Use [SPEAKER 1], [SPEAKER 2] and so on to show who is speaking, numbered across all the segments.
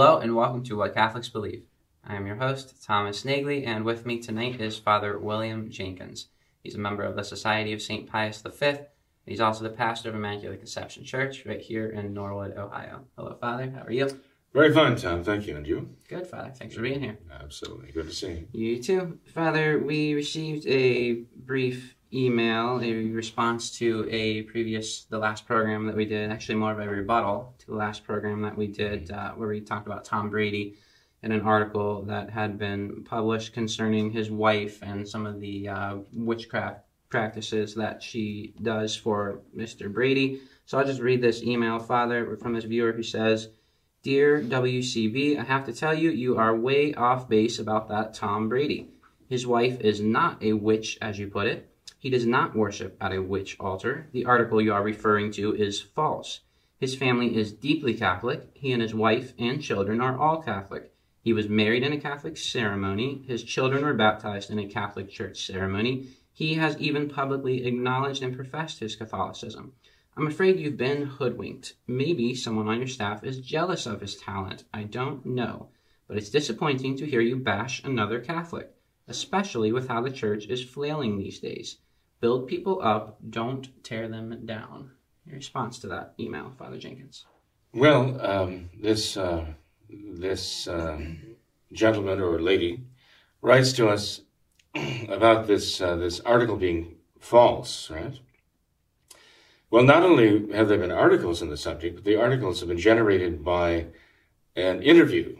[SPEAKER 1] Hello and welcome to What Catholics Believe. I am your host, Thomas Nagley, and with me tonight is Father William Jenkins. He's a member of the Society of St. Pius V, and he's also the pastor of Immaculate Conception Church right here in Norwood, Ohio. Hello, Father. How are you?
[SPEAKER 2] Very fine, Tom. Thank you. And you?
[SPEAKER 1] Good, Father. Thanks for being here.
[SPEAKER 2] Absolutely. Good to see you.
[SPEAKER 1] You too. Father, we received a brief email, a response to a previous, the last program that we did, actually more of a rebuttal to the last program that we did, uh, where we talked about Tom Brady in an article that had been published concerning his wife and some of the uh, witchcraft practices that she does for Mr. Brady. So I'll just read this email, Father, from this viewer who says, Dear WCB, I have to tell you, you are way off base about that Tom Brady. His wife is not a witch, as you put it. He does not worship at a witch altar. The article you are referring to is false. His family is deeply Catholic. He and his wife and children are all Catholic. He was married in a Catholic ceremony. His children were baptized in a Catholic church ceremony. He has even publicly acknowledged and professed his Catholicism. I'm afraid you've been hoodwinked. Maybe someone on your staff is jealous of his talent. I don't know. But it's disappointing to hear you bash another Catholic, especially with how the church is flailing these days. Build people up, don't tear them down. Your response to that email, Father Jenkins.
[SPEAKER 2] Well, um, this uh, this uh, gentleman or lady writes to us about this uh, this article being false, right? Well, not only have there been articles on the subject, but the articles have been generated by an interview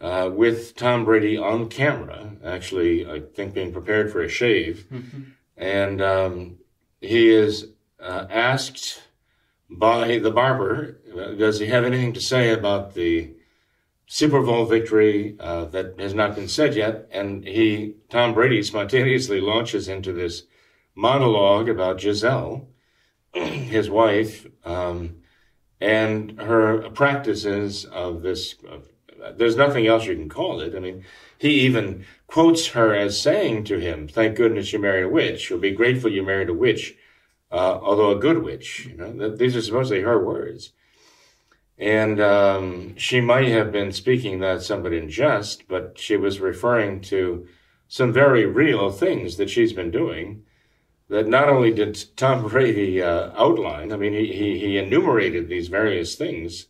[SPEAKER 2] uh, with Tom Brady on camera, actually, I think being prepared for a shave. Mm-hmm. And um, he is uh, asked by the barber, does he have anything to say about the Super Bowl victory uh, that has not been said yet? And he, Tom Brady, spontaneously launches into this monologue about Gisele, his wife, um, and her practices of this. Of, there's nothing else you can call it. I mean, he even quotes her as saying to him, "Thank goodness you married a witch. You'll be grateful you married a witch, uh, although a good witch." You know, these are supposedly her words, and um, she might have been speaking that somewhat in jest, but she was referring to some very real things that she's been doing. That not only did Tom Brady uh, outline, I mean, he, he he enumerated these various things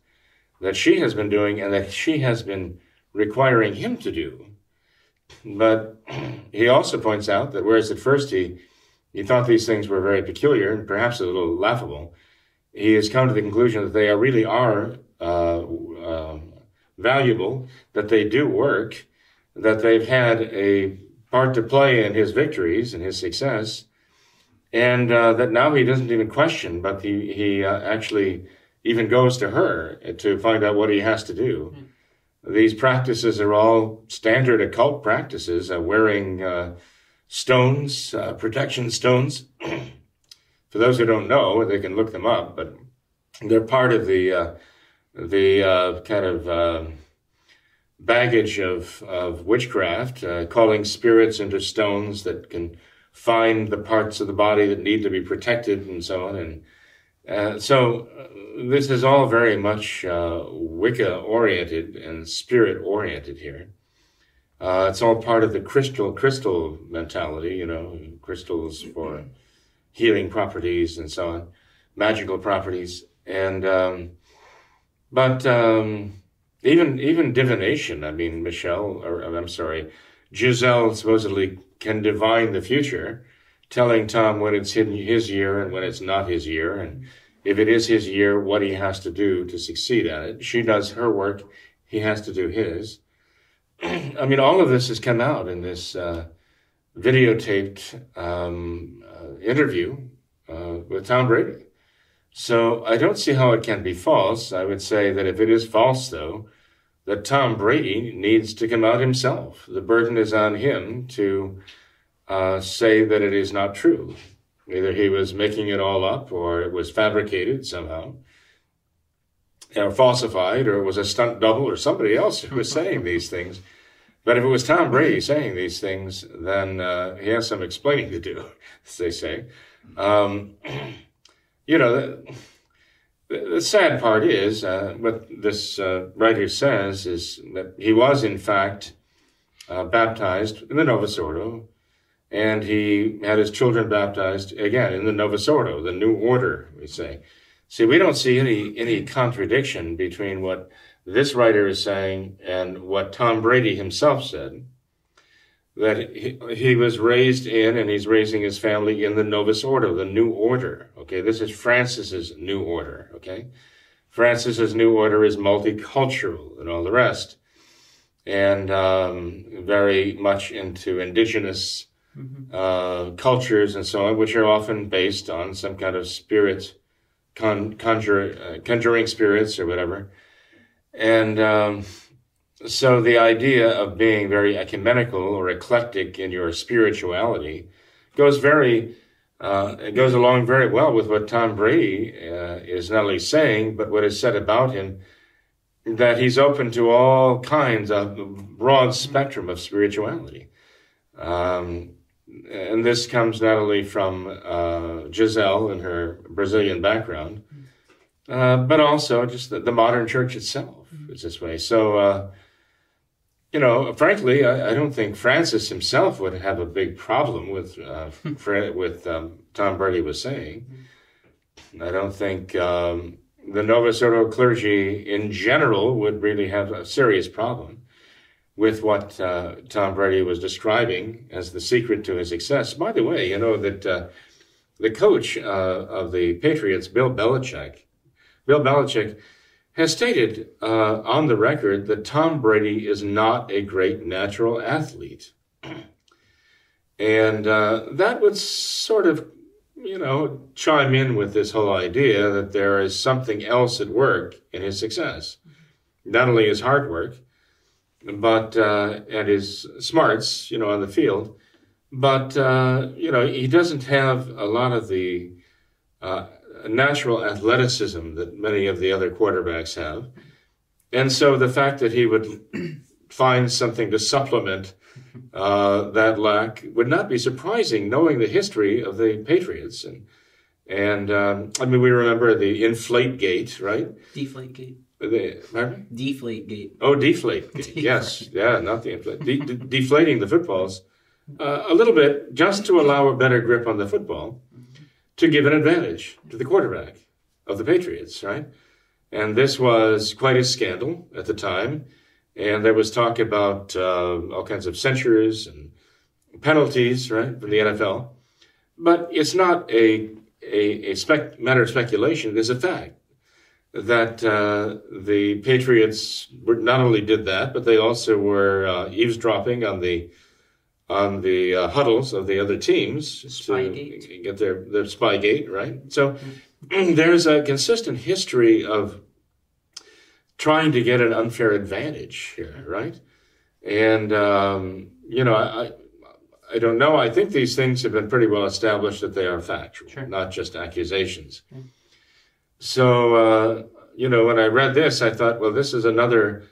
[SPEAKER 2] that she has been doing and that she has been requiring him to do. But he also points out that whereas at first he, he thought these things were very peculiar and perhaps a little laughable, he has come to the conclusion that they are really are uh, uh, valuable, that they do work, that they've had a part to play in his victories and his success, and uh, that now he doesn't even question, but he, he uh, actually even goes to her to find out what he has to do. Mm. These practices are all standard occult practices, uh, wearing uh, stones, uh, protection stones. For those who don't know, they can look them up, but they're part of the uh, the uh, kind of um, baggage of, of witchcraft, uh, calling spirits into stones that can find the parts of the body that need to be protected and so on. And uh, so uh, this is all very much uh, Wicca oriented and spirit oriented here. Uh, it's all part of the crystal crystal mentality, you know, crystals for healing properties and so on, magical properties, and um, but um, even even divination. I mean, Michelle, or I'm sorry, Gisele supposedly can divine the future telling Tom when it's his year and when it's not his year, and if it is his year, what he has to do to succeed at it. She does her work, he has to do his. I mean, all of this has come out in this uh, videotaped um, uh, interview uh, with Tom Brady. So I don't see how it can be false. I would say that if it is false, though, that Tom Brady needs to come out himself. The burden is on him to uh, say that it is not true. Either he was making it all up or it was fabricated somehow or falsified or it was a stunt double or somebody else who was saying these things. But if it was Tom Brady saying these things, then uh, he has some explaining to do, as they say. Um, you know, the, the, sad part is uh, what this uh, writer says is that he was, in fact, uh, baptized in the Novus Ordo, and he had his children baptized again in the Novus Ordo, the new order, we say. See, we don't see any any contradiction between what this writer is saying and what Tom Brady himself said. That he, he was raised in and he's raising his family in the Novus Ordo, the new order. Okay, this is Francis's new order. Okay, Francis's new order is multicultural and all the rest, and um, very much into indigenous mm-hmm. uh, cultures and so on, which are often based on some kind of spirit con- conjure, uh, conjuring spirits or whatever. And um, so the idea of being very ecumenical or eclectic in your spirituality goes very, uh, it goes along very well with what Tom Brady uh, is not only saying, but what is said about him, that he's open to all kinds of broad spectrum of spirituality. Um, and this comes not only from uh, Gisele and her Brazilian background, uh, but also just the, the, modern church itself is this way. So, uh, you know, frankly, I, I, don't think Francis himself would have a big problem with uh, with um, Tom Brady was saying. I don't think um, the Novus Ordo clergy in general would really have a serious problem with what uh, Tom Brady was describing as the secret to his success. By the way, you know that uh, the coach uh, of the Patriots, Bill Belichick, Bill Belichick has stated uh, on the record that Tom Brady is not a great natural athlete. and uh, that would sort of, you know, chime in with this whole idea that there is something else at work in his success. Not only his hard work, but uh, and his smarts, you know, on the field. But uh, you know, he doesn't have a lot of the uh, natural athleticism that many of the other quarterbacks have, and so the fact that he would find something to supplement uh, that lack would not be surprising, knowing the history of the Patriots and. And um, I mean, we remember the inflate gate, right?
[SPEAKER 1] Deflate gate.
[SPEAKER 2] The,
[SPEAKER 1] Deflate gate.
[SPEAKER 2] Oh, deflate gate. yes. Yeah, not the inflate. De- de- deflating the footballs uh, a little bit just to allow a better grip on the football to give an advantage to the quarterback of the Patriots, right? And this was quite a scandal at the time. And there was talk about uh, all kinds of censures and penalties, right, from the NFL. But it's not a, a, a spec- matter of speculation, it is a fact that uh, the Patriots were, not only did that, but they also were uh, eavesdropping on the on the uh, huddles of the other teams
[SPEAKER 1] to
[SPEAKER 2] get their their spy gate right. So mm-hmm. there's a consistent history of trying to get an unfair advantage here, right? And um, you know, I. I don't know. I think these things have been pretty well established that they are factual,
[SPEAKER 1] sure.
[SPEAKER 2] not just accusations. Okay. So, uh, you know, when I read this, I thought, well, this is another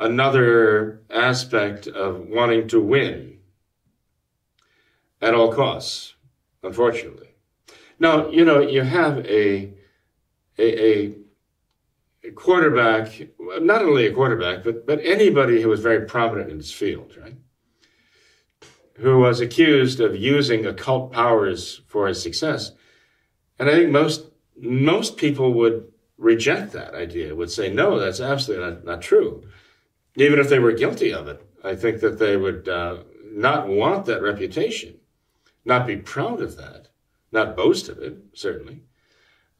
[SPEAKER 2] another aspect of wanting to win at all costs, unfortunately. Now, you know, you have a a, a quarterback, not only a quarterback, but but anybody who was very prominent in his field, right? Who was accused of using occult powers for his success. And I think most most people would reject that idea, would say, no, that's absolutely not, not true. Even if they were guilty of it, I think that they would uh, not want that reputation, not be proud of that, not boast of it, certainly.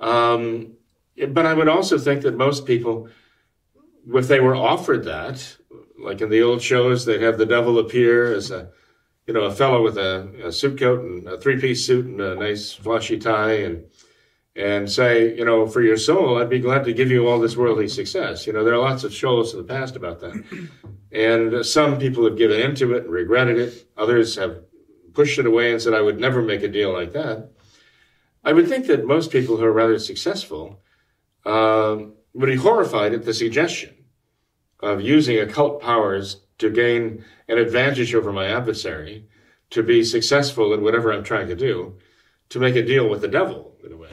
[SPEAKER 2] Um, but I would also think that most people, if they were offered that, like in the old shows, they'd have the devil appear as a, you know, a fellow with a, a suit coat and a three-piece suit and a nice flashy tie and and say, you know, for your soul, I'd be glad to give you all this worldly success. You know, there are lots of shows in the past about that. And some people have given into it and regretted it. Others have pushed it away and said, I would never make a deal like that. I would think that most people who are rather successful uh, would be horrified at the suggestion of using occult powers to gain an advantage over my adversary, to be successful in whatever I'm trying to do, to make a deal with the devil, in a way.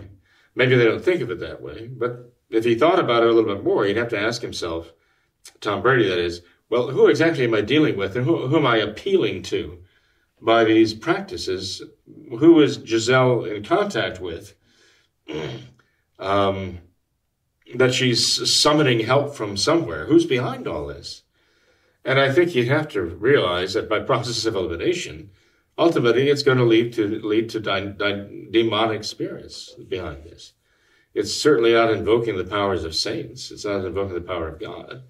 [SPEAKER 2] Maybe they don't think of it that way, but if he thought about it a little bit more, he'd have to ask himself, Tom Brady, that is, well, who exactly am I dealing with and who, who am I appealing to by these practices? Who is Gisele in contact with? um, that she's summoning help from somewhere. Who's behind all this? And I think you have to realize that by process of elimination, ultimately it's going to lead to lead to di- di- demonic spirits behind this. It's certainly not invoking the powers of saints. It's not invoking the power of God.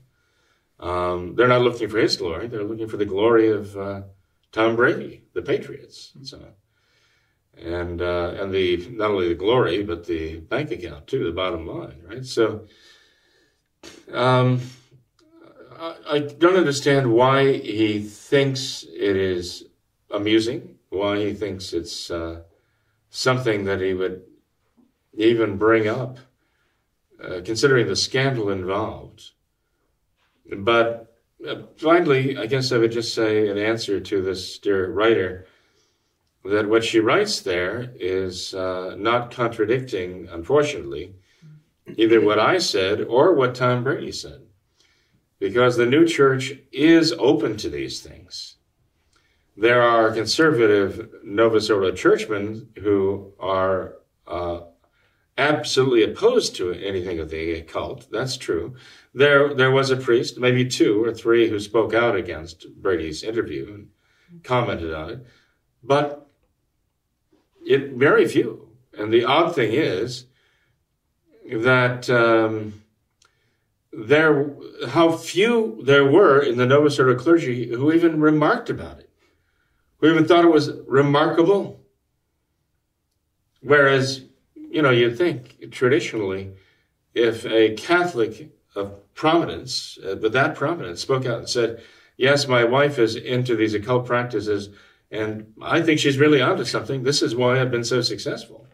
[SPEAKER 2] Um, they're not looking for His glory. They're looking for the glory of uh, Tom Brady, the Patriots, and so on. And uh, and the not only the glory but the bank account too, the bottom line, right? So. Um, I don't understand why he thinks it is amusing, why he thinks it's uh, something that he would even bring up, uh, considering the scandal involved. But uh, finally, I guess I would just say in answer to this dear writer that what she writes there is uh, not contradicting, unfortunately, either what I said or what Tom Brady said because the new church is open to these things. There are conservative Novus Ordo churchmen who are uh, absolutely opposed to anything of the occult. That's true. There, there was a priest, maybe two or three, who spoke out against Brady's interview and commented on it, but it very few. And the odd thing is that. Um, there how few there were in the Novus Ordo clergy who even remarked about it, who even thought it was remarkable. Whereas, you know, you'd think traditionally, if a Catholic of prominence, uh, with that prominence, spoke out and said, "Yes, my wife is into these occult practices, and I think she's really onto something. This is why I've been so successful."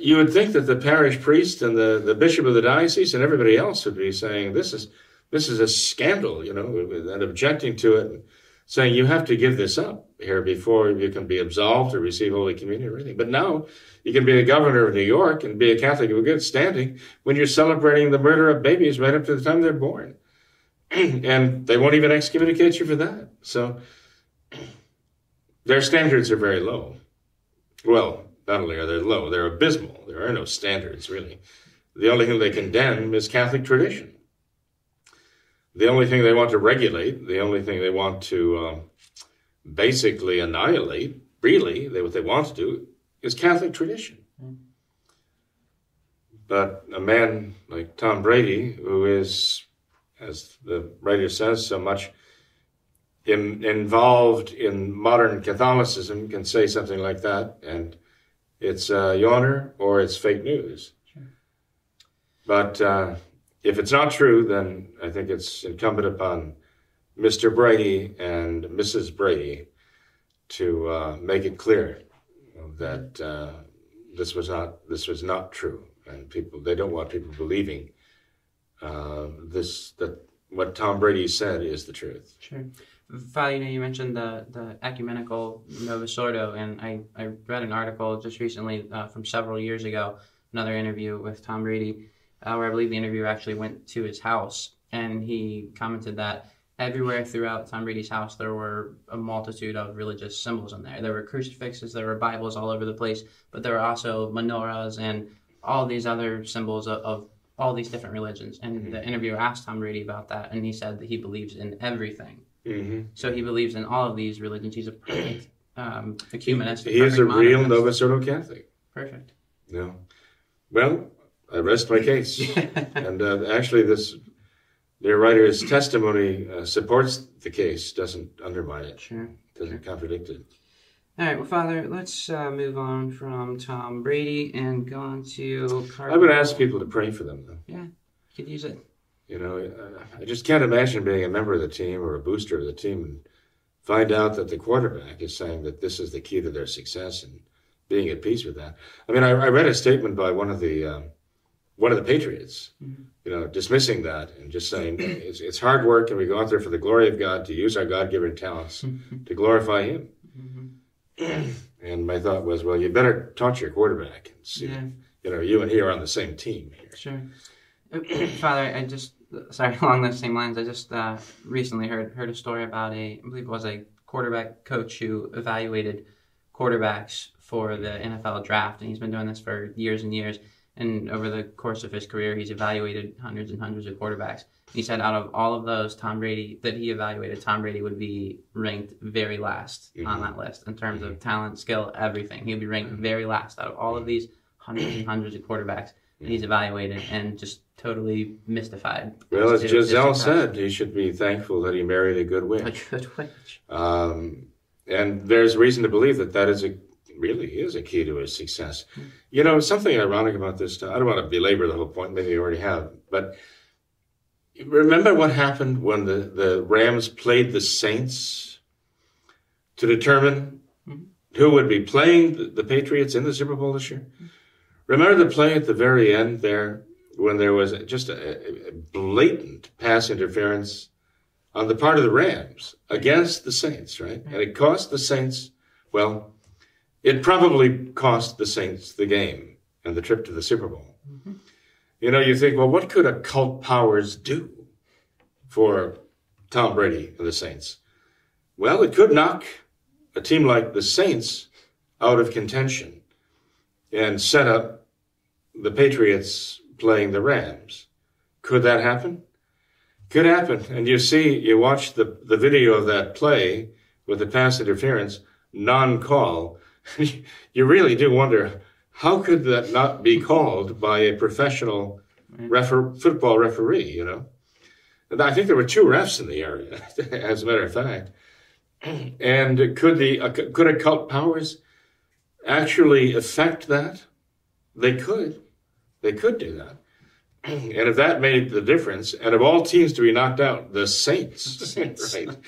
[SPEAKER 2] you would think that the parish priest and the, the bishop of the diocese and everybody else would be saying this is this is a scandal, you know, and objecting to it, saying you have to give this up here before you can be absolved or receive Holy Communion or anything. But now you can be the governor of New York and be a Catholic of good standing when you're celebrating the murder of babies right up to the time they're born. and they won't even excommunicate you for that. So their standards are very low. Well, not only are they low, they're abysmal. There are no standards, really. The only thing they condemn is Catholic tradition. The only thing they want to regulate, the only thing they want to um, basically annihilate, really, they, what they want to do, is Catholic tradition. But a man like Tom Brady, who is, as the writer says, so much in, involved in modern Catholicism, can say something like that and it's uh, yawner or it's fake news. Sure. But uh, if it's not true, then I think it's incumbent upon Mr. Brady and Mrs. Brady to uh, make it clear that uh, this was not this was not true, and people they don't want people believing uh, this that what Tom Brady said is the truth.
[SPEAKER 1] Sure. Father, you know, you mentioned the, the ecumenical Novus Ordo, and I, I read an article just recently uh, from several years ago, another interview with Tom Brady, uh, where I believe the interviewer actually went to his house, and he commented that everywhere throughout Tom Brady's house there were a multitude of religious symbols in there. There were crucifixes, there were Bibles all over the place, but there were also menorahs and all these other symbols of, of all these different religions. And mm-hmm. the interviewer asked Tom Brady about that, and he said that he believes in everything. Mm-hmm. So he believes in all of these religions. He's a perfect um, ecumenist.
[SPEAKER 2] He is a real Novus Ordo Catholic.
[SPEAKER 1] Perfect.
[SPEAKER 2] Yeah. Well, I rest my case. and uh, actually, this their writer's testimony uh, supports the case, doesn't undermine it,
[SPEAKER 1] sure.
[SPEAKER 2] doesn't contradict it.
[SPEAKER 1] All right, well, Father, let's uh, move on from Tom Brady and go on to.
[SPEAKER 2] I would ask people to pray for them, though.
[SPEAKER 1] Yeah, could use it.
[SPEAKER 2] You know, I- I just can't imagine being a member of the team or a booster of the team and find out that the quarterback is saying that this is the key to their success and being at peace with that. I mean, I, I read a statement by one of the um, one of the Patriots, you know, dismissing that and just saying it's, it's hard work and we go out there for the glory of God to use our God-given talents to glorify Him. and my thought was, well, you better talk to your quarterback and see.
[SPEAKER 1] Yeah.
[SPEAKER 2] You know, you and he are on the same team here.
[SPEAKER 1] Sure. Uh, Father, I just sorry along those same lines. I just uh, recently heard heard a story about a I believe it was a quarterback coach who evaluated quarterbacks for the NFL draft, and he's been doing this for years and years. And over the course of his career, he's evaluated hundreds and hundreds of quarterbacks. He said out of all of those, Tom Brady that he evaluated, Tom Brady would be ranked very last on mm-hmm. that list in terms of mm-hmm. talent, skill, everything. He'd be ranked mm-hmm. very last out of all of these hundreds and hundreds of quarterbacks that he's evaluated, and just totally mystified.
[SPEAKER 2] Well, as
[SPEAKER 1] Gisele
[SPEAKER 2] said, he should be thankful that he married a good
[SPEAKER 1] a
[SPEAKER 2] witch.
[SPEAKER 1] good witch.
[SPEAKER 2] Um, and there's reason to believe that that is a really is a key to his success. You know, something ironic about this. I don't want to belabor the whole point. Maybe you already have, but remember what happened when the the Rams played the Saints to determine mm-hmm. who would be playing the, the Patriots in the Super Bowl this year. Mm-hmm. Remember the play at the very end there when there was just a, a blatant pass interference on the part of the Rams against the Saints, right? Mm-hmm. And it cost the Saints, well, it probably cost the Saints the game and the trip to the Super Bowl. Mm-hmm. You know, you think, well, what could occult powers do for Tom Brady and the Saints? Well, it could knock a team like the Saints out of contention and set up the Patriots playing the Rams. Could that happen? Could happen. And you see, you watch the, the video of that play with the pass interference, non call. you really do wonder how could that not be called by a professional refer- football referee, you know? And I think there were two refs in the area, as a matter of fact. And could the uh, could occult powers actually affect that? They could. They could do that. And if that made the difference, and of all teams to be knocked out, the Saints, right?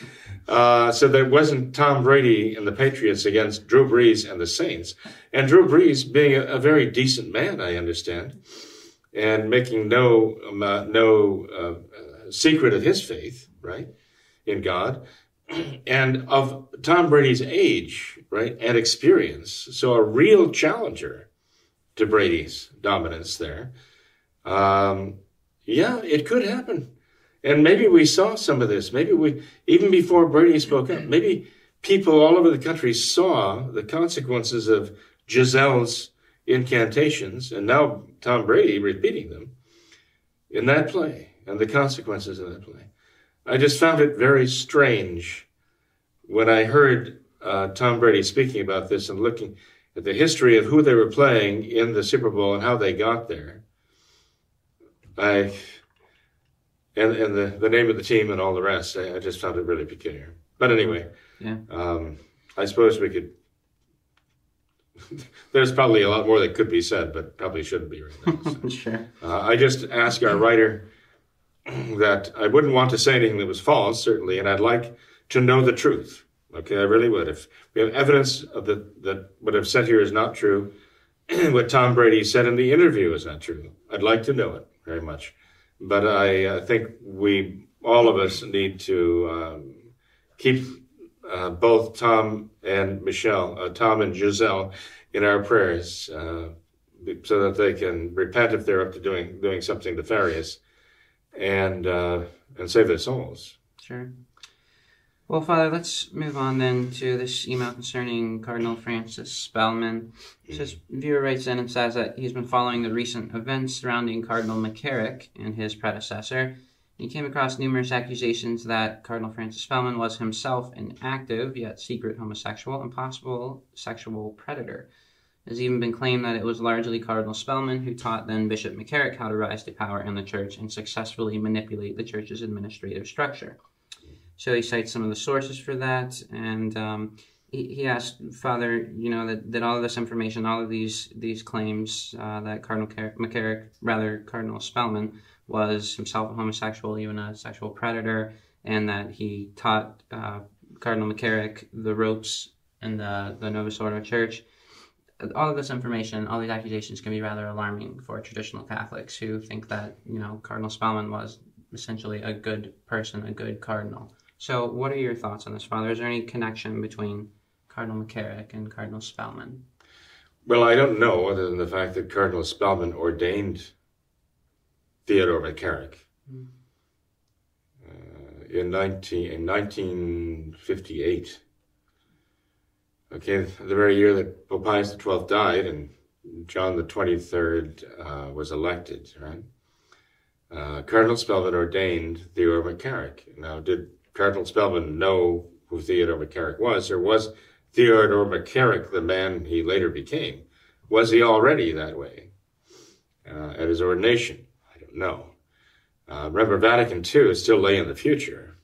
[SPEAKER 2] Uh, so there wasn't Tom Brady and the Patriots against Drew Brees and the Saints. And Drew Brees being a, a very decent man, I understand, and making no um, uh, no uh, secret of his faith, right, in God, and of Tom Brady's age, right, and experience. So a real challenger to Brady's dominance there. Um, yeah, it could happen. And maybe we saw some of this. Maybe we, even before Brady spoke up, maybe people all over the country saw the consequences of Gisele's incantations, and now Tom Brady repeating them in that play and the consequences of that play. I just found it very strange when I heard uh, Tom Brady speaking about this and looking at the history of who they were playing in the Super Bowl and how they got there. I and and the, the name of the team and all the rest. I, I just found it really peculiar. But anyway,
[SPEAKER 1] Yeah.
[SPEAKER 2] um, I suppose we could. There's probably a lot more that could be said, but probably shouldn't be right now. so.
[SPEAKER 1] sure.
[SPEAKER 2] Uh, I just ask our writer that I wouldn't want to say anything that was false, certainly, and I'd like to know the truth. Okay, I really would. If we have evidence of the, that what I've said here is not true, what Tom Brady said in the interview is not true, I'd like to know it very much. But I uh, think we, all of us, need to um, keep uh, both Tom and Michelle, uh, Tom and Gisele, in our prayers. Uh, so that they can repent if they're up to doing doing something nefarious, and uh, and save their souls.
[SPEAKER 1] Sure. Well, Father, let's move on then to this email concerning Cardinal Francis Spellman. This viewer writes in and says that he's been following the recent events surrounding Cardinal McCarrick and his predecessor. He came across numerous accusations that Cardinal Francis Spellman was himself an active yet secret homosexual and possible sexual predator. It has even been claimed that it was largely Cardinal Spellman who taught then Bishop McCarrick how to rise to power in the church and successfully manipulate the church's administrative structure. So he cites some of the sources for that, and um, he, he asked Father, you know, that, that all of this information, all of these these claims uh, that Cardinal McCarrick, rather Cardinal Spellman, was himself a homosexual, even a sexual predator, and that he taught uh, Cardinal McCarrick the ropes in the, the Novus Ordo Church. All of this information, all these accusations can be rather alarming for traditional Catholics who think that, you know, Cardinal Spellman was essentially a good person, a good cardinal. So, what are your thoughts on this, Father? Is there any connection between Cardinal McCarrick and Cardinal Spellman?
[SPEAKER 2] Well, I don't know, other than the fact that Cardinal Spellman ordained Theodore McCarrick mm. uh, in, 19, in 1958. Okay, the very year that Pope Pius XII died and John the 23rd uh, was elected, right? Uh, Cardinal Spellman ordained Theodore McCarrick. Now, did Cardinal Spellman know who Theodore McCarrick was, or was Theodore McCarrick the man he later became? Was he already that way uh, at his ordination? I don't know. Uh, remember, Vatican II is still lay in the future,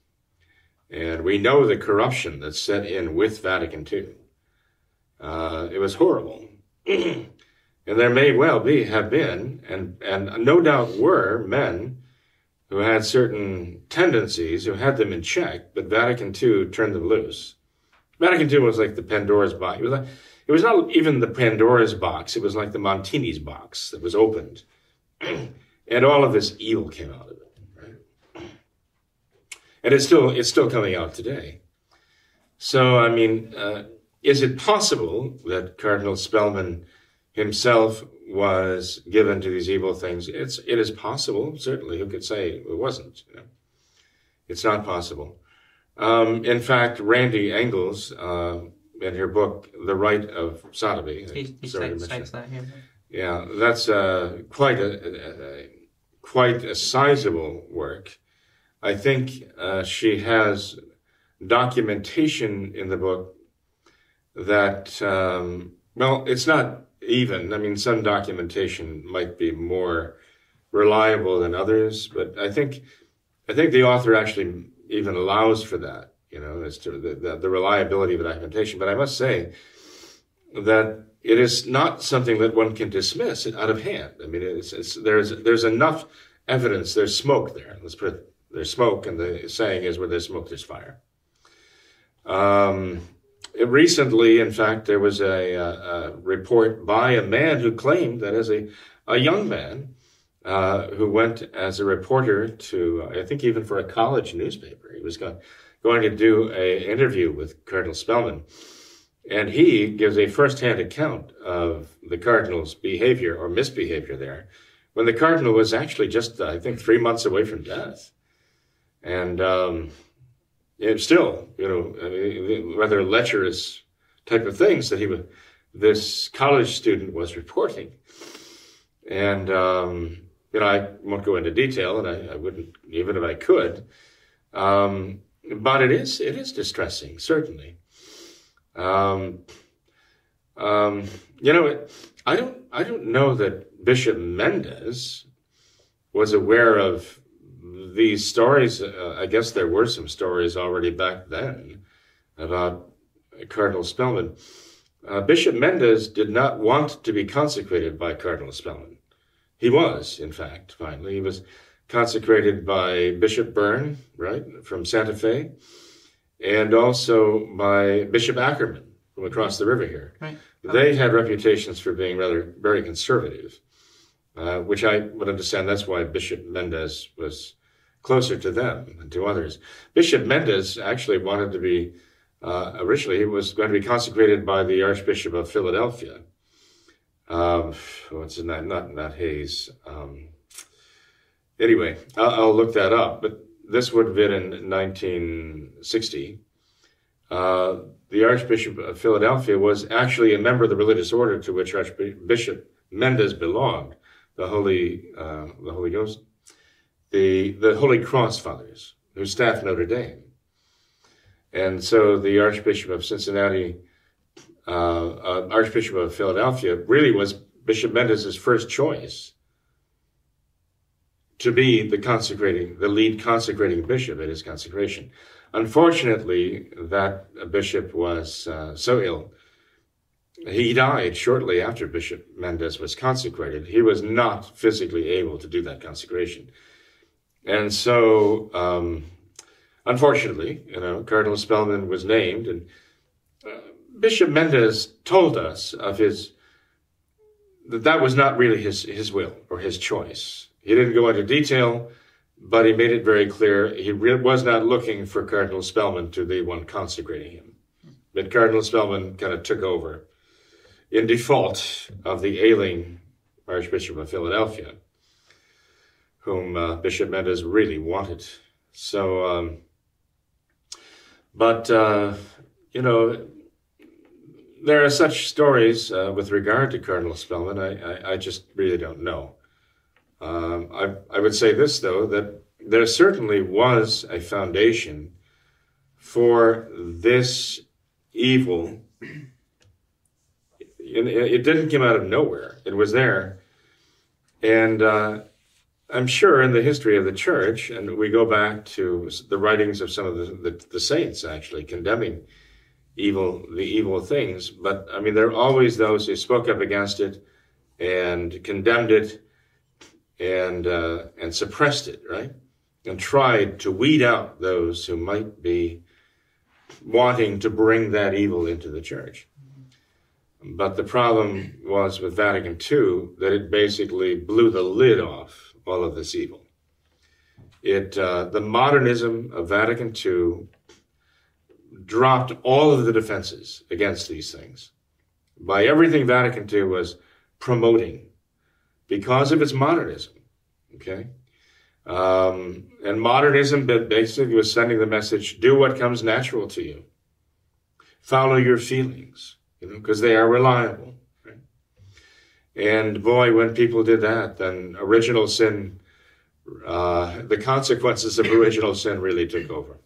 [SPEAKER 2] and we know the corruption that set in with Vatican II. Uh, it was horrible. and there may well be, have been, and, and no doubt were men who had certain tendencies, who had them in check, but Vatican II turned them loose. Vatican II was like the Pandora's box. It was, like, it was not even the Pandora's box. It was like the Montini's box that was opened. and all of this evil came out of it. Right? And it's still, it's still coming out today. So, I mean, uh, is it possible that Cardinal Spellman himself was given to these evil things. It's it is possible, certainly. Who could say it wasn't? You know? It's not possible. Um, in fact, Randy Engels, uh, in her book "The Rite of Sodomy,"
[SPEAKER 1] he, he cites, cites that here.
[SPEAKER 2] Yeah, that's uh, quite a, a, a, quite a sizable work. I think uh, she has documentation in the book that um, well, it's not even. I mean, some documentation might be more reliable than others, but I think I think the author actually even allows for that. You know, as to the, the, the reliability of the documentation. But I must say that it is not something that one can dismiss out of hand. I mean, it's, it's, there's there's enough evidence. There's smoke there. Let's put it, there's smoke, and the saying is, where there's smoke, there's fire. Um, recently, in fact, there was a, a, report by a man who claimed that as a, a young man uh, who went as a reporter to, I think even for a college newspaper, he was going, going to do an interview with Cardinal Spellman. And he gives a firsthand account of the cardinal's behavior or misbehavior there when the cardinal was actually just, I think, three months away from death. And um, and still, you know, I mean, rather lecherous type of things that he was, this college student was reporting. And, um, you know, I won't go into detail, and I, I wouldn't, even if I could. Um, but it is, it is distressing, certainly. Um, um, you know, it, I don't, I don't know that Bishop Mendez was aware of these stories, uh, I guess there were some stories already back then about Cardinal Spellman. Uh, Bishop Mendez did not want to be consecrated by Cardinal Spellman. He was, in fact, finally. He was consecrated by Bishop Byrne, right, from Santa Fe, and also by Bishop Ackerman from across the river here. Right. They had reputations for being rather very conservative, uh, which I would understand. That's why Bishop Mendez was closer to them than to others. Bishop Mendez actually wanted to be, uh, originally, he was going to be consecrated by the Archbishop of Philadelphia. Um, what's in that? Not, not Hayes. Um, anyway, I'll, I'll, look that up, but this would have been in 1960. Uh, the Archbishop of Philadelphia was actually a member of the religious order to which Archbishop Mendez belonged, the Holy, uh, the Holy Ghost the, the Holy Cross Fathers, who staff Notre Dame. And so the Archbishop of Cincinnati, uh, uh, Archbishop of Philadelphia, really was Bishop Mendez's first choice to be the consecrating, the lead consecrating bishop at his consecration. Unfortunately, that bishop was uh, so ill. He died shortly after Bishop Mendez was consecrated. He was not physically able to do that consecration. And so, um, unfortunately, you know, Cardinal Spellman was named, and uh, Bishop Mendez told us of his that that was not really his his will or his choice. He didn't go into detail, but he made it very clear he re- was not looking for Cardinal Spellman to be the one consecrating him. But Cardinal Spellman kind of took over in default of the ailing Archbishop of Philadelphia, whom uh, Bishop Mendez really wanted. So, um, but uh, you know, there are such stories uh, with regard to Cardinal Spellman. I, I, I just really don't know. Um, I, I would say this, though, that there certainly was a foundation for this evil. It didn't come out of nowhere, it was there. And uh, I'm sure in the history of the church, and we go back to the writings of some of the, the, the saints actually condemning evil, the evil things. But I mean, there are always those who spoke up against it and condemned it and uh, and suppressed it, right? And tried to weed out those who might be wanting to bring that evil into the church. But the problem was with Vatican II that it basically blew the lid off all of this evil. It uh, the modernism of Vatican II dropped all of the defenses against these things by everything Vatican II was promoting because of its modernism. Okay? Um, and modernism basically was sending the message do what comes natural to you, follow your feelings, because they are reliable. And boy, when people did that, then original sin, uh, the consequences of original sin really took over.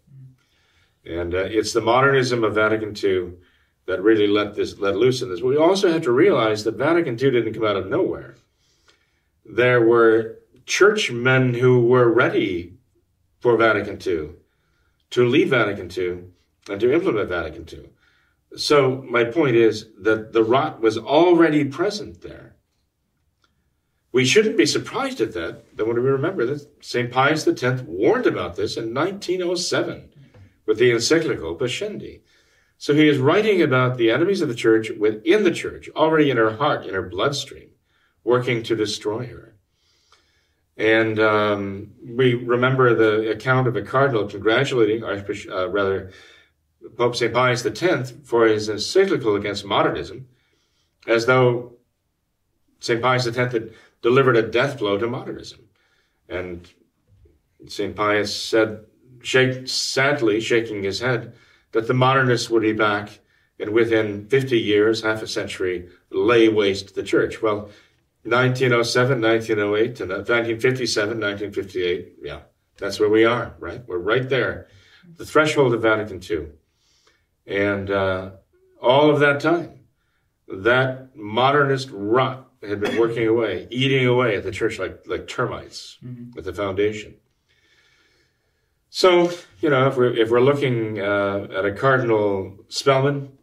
[SPEAKER 2] And uh, it's the modernism of Vatican II that really let this let loose in this. We also have to realize that Vatican II didn't come out of nowhere. There were churchmen who were ready for Vatican II to leave Vatican II and to implement Vatican II. So my point is that the rot was already present there. We shouldn't be surprised at that. Then when we remember that St. Pius X warned about this in 1907 with the encyclical Pascendi. So he is writing about the enemies of the church within the church, already in her heart, in her bloodstream, working to destroy her. And um, we remember the account of a cardinal congratulating Archbishop, uh, rather, Pope St. Pius X for his encyclical against modernism, as though St. Pius X had delivered a death blow to modernism. And St. Pius said sadly shaking his head, that the modernists would be back and within 50 years, half a century, lay waste the church. Well, 1907, 1908, and uh, 1957, 1958, yeah, that's where we are, right? We're right there, the threshold of Vatican II. And uh, all of that time, that modernist rot had been working away, eating away at the church like, like termites mm-hmm. at the foundation. So, you know, if we're, if we're looking uh, at a Cardinal Spellman,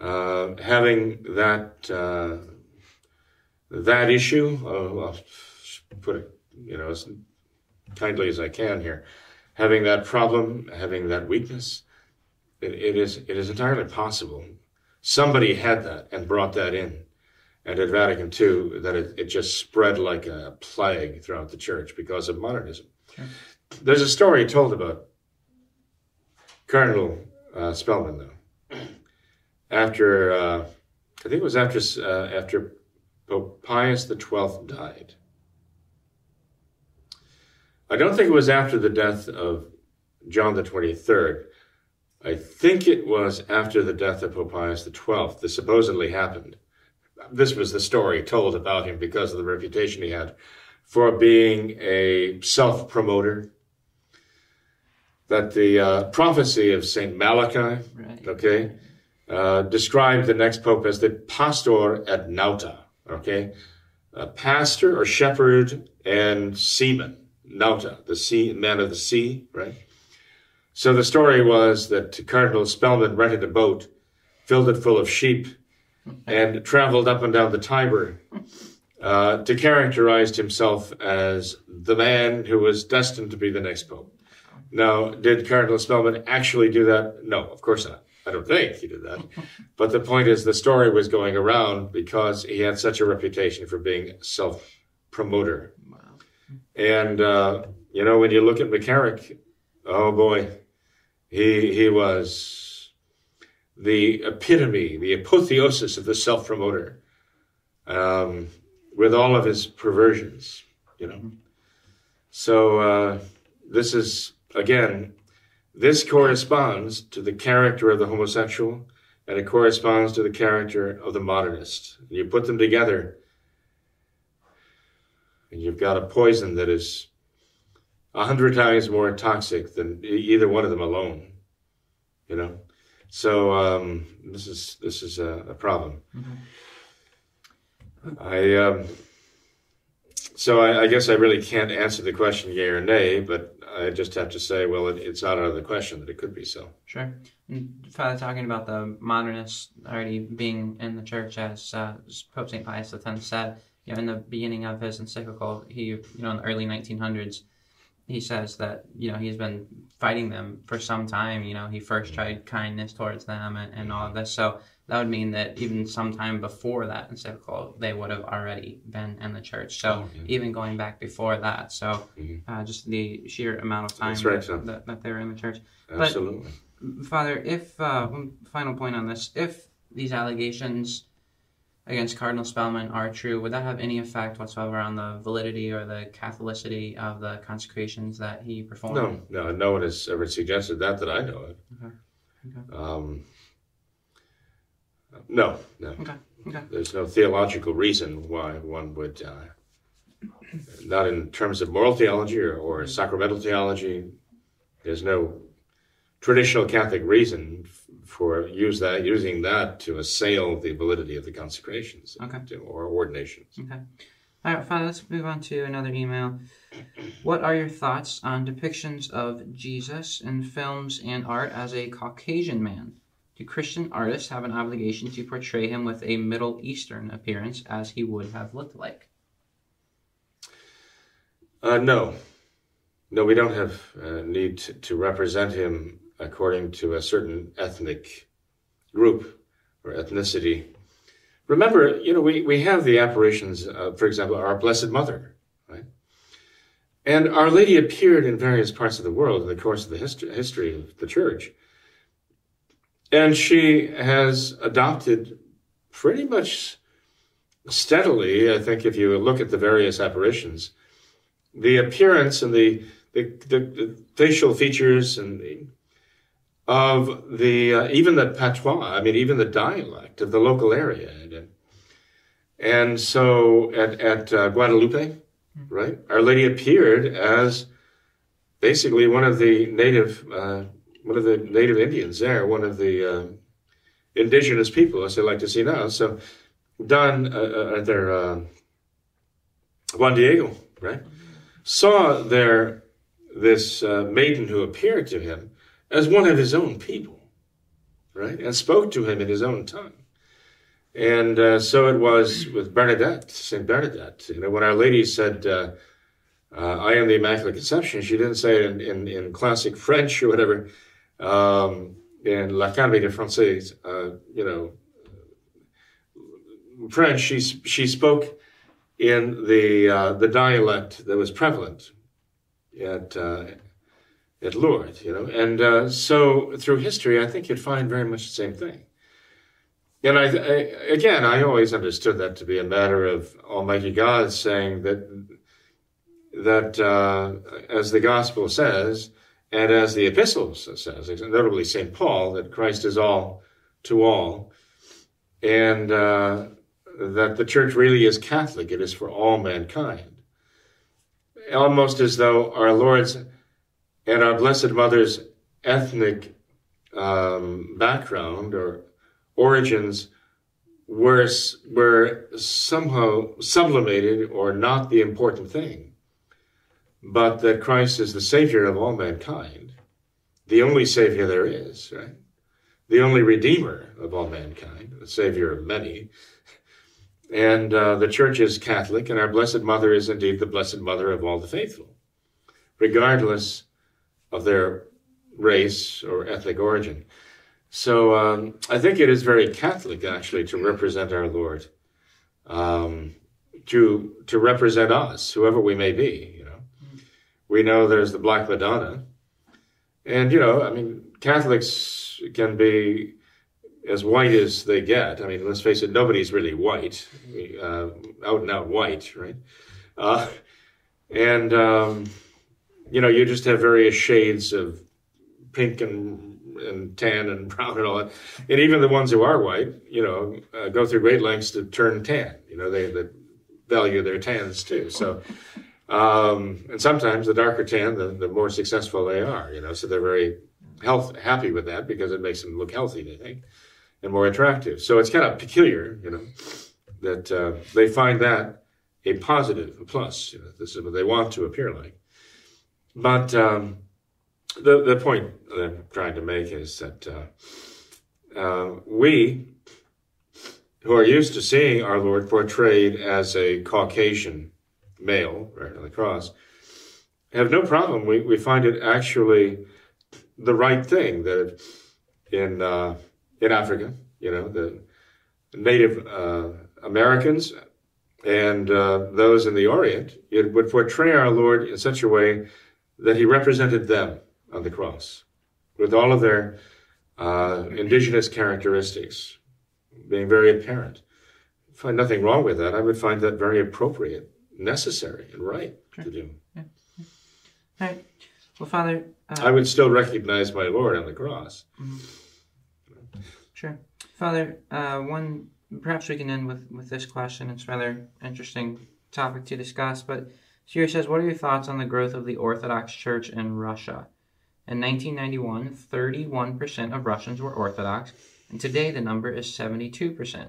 [SPEAKER 2] uh, having that, uh, that issue, uh, I'll put it, you know, as kindly as I can here, having that problem, having that weakness, it, it is, it is entirely possible. Somebody had that and brought that in. And at Vatican II, that it, it just spread like a plague throughout the church because of modernism. Sure. There's a story told about Cardinal uh, Spellman, though. After, uh, I think it was after uh, after Pope Pius XII died. I don't think it was after the death of John the 23rd. I think it was after the death of Pope Pius XII. This supposedly happened. This was the story told about him because of the reputation he had for being a self promoter, that the uh, prophecy of Saint Malachi, right. okay, uh, described the next pope as the pastor et nauta, okay, a pastor or shepherd and seaman, Nauta, the sea man of the sea, right? So the story was that Cardinal Spellman rented a boat, filled it full of sheep, and traveled up and down the Tiber uh, to characterize himself as the man who was destined to be the next pope. Now, did Cardinal Spellman actually do that? No, of course not. I don't think he did that. But the point is, the story was going around because he had such a reputation for being self promoter. And, uh, you know, when you look at McCarrick, oh boy, he, he was the epitome, the apotheosis of the self promoter, um, with all of his perversions, you know. So, uh, this is, again, this corresponds to the character of the homosexual and it corresponds to the character of the modernist. You put them together and you've got a poison that is a hundred times more toxic than either one of them alone. You know, so um, this is this is a, a problem. Mm-hmm. I um, so I, I, guess I really can't answer the question yay or nay, but I just have to say, well, it, it's not out of the question that it could be so.
[SPEAKER 1] Sure. And Father, talking about the modernists already being in the church, as uh, Pope St. Pius X said, you know, in the beginning of his encyclical, he, you know, in the early 1900s, he says that, you know, he's been fighting them for some time. You know, he first tried kindness towards them and, and all of this. So that would mean that even sometime before that encyclical, they would have already been in the church. So oh, even going back before that, so mm-hmm. uh, just the sheer amount of time right, that, that, that, they were in the church.
[SPEAKER 2] Absolutely.
[SPEAKER 1] But, Father, if uh, one final point on this, if these allegations against Cardinal Spellman are true, would that have any effect whatsoever on the validity or the Catholicity of the consecrations that he performed?
[SPEAKER 2] No, no, no one has ever suggested that that I know of. Okay. okay. Um, no, no.
[SPEAKER 1] Okay. Okay.
[SPEAKER 2] There's no theological reason why one would, uh, not in terms of moral theology or, or sacramental theology. There's no traditional Catholic reason for use that using that to assail the validity of the consecrations
[SPEAKER 1] okay.
[SPEAKER 2] to, or ordinations.
[SPEAKER 1] Okay. All right, Father, let's move on to another email. What are your thoughts on depictions of Jesus in films and art as a Caucasian man? Do Christian artists have an obligation to portray him with a Middle Eastern appearance as he would have looked like?
[SPEAKER 2] Uh, no. No, we don't have uh, need to, to represent him according to a certain ethnic group or ethnicity. Remember, you know, we, we have the apparitions, for example, our Blessed Mother, right? And Our Lady appeared in various parts of the world in the course of the history, history of the church. And she has adopted pretty much steadily, I think, if you look at the various apparitions, the appearance and the, the, the, the facial features and the of the uh, even the patois. I mean, even the dialect of the local area. And, and so at at uh, Guadalupe, right, Our Lady appeared as basically one of the native uh, one of the native Indians there, one of the uh, indigenous people, as they like to see now. So Don uh, uh, their Juan Diego, right, saw there this maiden who appeared to him as one of his own people, right? And spoke to him in his own tongue. And uh, so it was with Bernadette, St. Bernadette. You know, when Our Lady said, uh, uh, I am the Immaculate Conception, she didn't say it in, in, in classic French or whatever, um, in l'Académie Française, uh, you know, French, she, she spoke in the, uh, the dialect that was prevalent at, uh, at Lourdes, you know. And uh, so through history, I think you'd find very much the same thing. And I, I, again, I always understood that to be a matter of Almighty God saying that that uh, as the Gospel says, and as the Epistle says, notably Saint Paul, that Christ is all to all, and uh, that the Church really is Catholic; it is for all mankind. Almost as though our Lord's and our Blessed Mother's ethnic um, background or origins were, were somehow sublimated or not the important thing. but that Christ is the Savior of all mankind, the only Savior there is, right? The only Redeemer of all mankind, the Savior of many. And uh, the Church is Catholic, and our Blessed Mother is indeed the Blessed Mother of all the faithful, regardless of their race or ethnic origin. So um, I think it is very Catholic, actually, to represent our Lord, um, to to represent us, whoever we may be. You know, we know there's the Black Madonna, and you know, I mean, Catholics can be as white as they get. I mean, let's face it, nobody's really white, uh, out and out white, right? Uh, and um, you know, you just have various shades of pink and and tan and brown and all that. And even the ones who are white, you know, uh, go through great lengths to turn tan. You know, they, they value their tans too. So, um, and sometimes the darker tan, the, the more successful they are. You know, so they're very health happy with that because it makes them look healthy. They think and more attractive. So it's kind of peculiar, you know, that uh, they find that a positive, a plus. You know, this is what they want to appear like. But um, the the point that I'm trying to make is that uh, uh, we, who are used to seeing our Lord portrayed as a Caucasian male, right on the cross, have no problem. We we find it actually the right thing that in uh, in Africa, you know, the Native uh, Americans and uh, those in the Orient, it would portray our Lord in such a way that he represented them on the cross with all of their uh, indigenous characteristics being very apparent. I find nothing wrong with that. I would find that very appropriate, necessary, and right sure. to do.
[SPEAKER 1] Yeah. All right. Well, Father.
[SPEAKER 2] Uh, I would still recognize my Lord on the cross. Mm-hmm.
[SPEAKER 1] Sure. Father, uh, one perhaps we can end with, with this question. It's rather interesting topic to discuss, but here says, What are your thoughts on the growth of the Orthodox Church in Russia? In 1991, 31% of Russians were Orthodox, and today the number is 72%.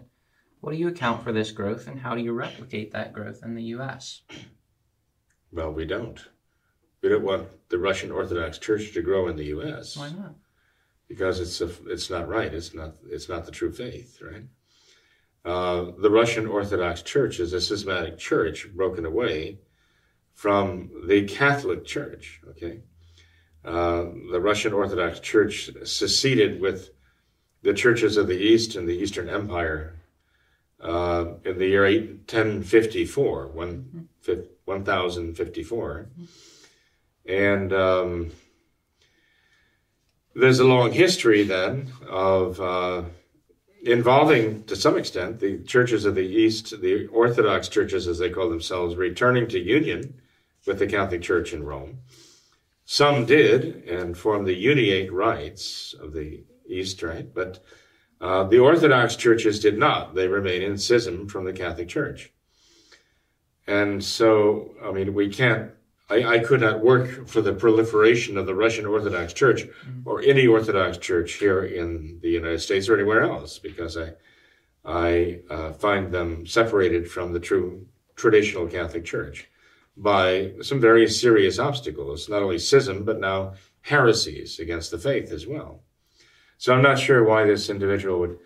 [SPEAKER 1] What do you account for this growth, and how do you replicate that growth in the U.S.?
[SPEAKER 2] Well, we don't. We don't want the Russian Orthodox Church to grow in the U.S.
[SPEAKER 1] Why not?
[SPEAKER 2] because it's a, it's not right. It's not it's not the true faith, right? Uh, the Russian Orthodox Church is a schismatic church broken away from the Catholic Church. Okay, uh, the Russian Orthodox Church seceded with the churches of the East and the Eastern Empire uh, in the year 8, 1054, one, 1054. And um, there's a long history then of uh, involving, to some extent, the churches of the East, the Orthodox churches, as they call themselves, returning to union with the Catholic Church in Rome. Some did and formed the uniate rites of the East, right? But uh, the Orthodox churches did not. They remain in schism from the Catholic Church. And so, I mean, we can't I, I, could not work for the proliferation of the Russian Orthodox Church mm-hmm. or any Orthodox Church here in the United States or anywhere else because I I uh, find them separated from the true traditional Catholic Church by some very serious obstacles, not only schism but now heresies against the faith as well. So I'm not sure why this individual would.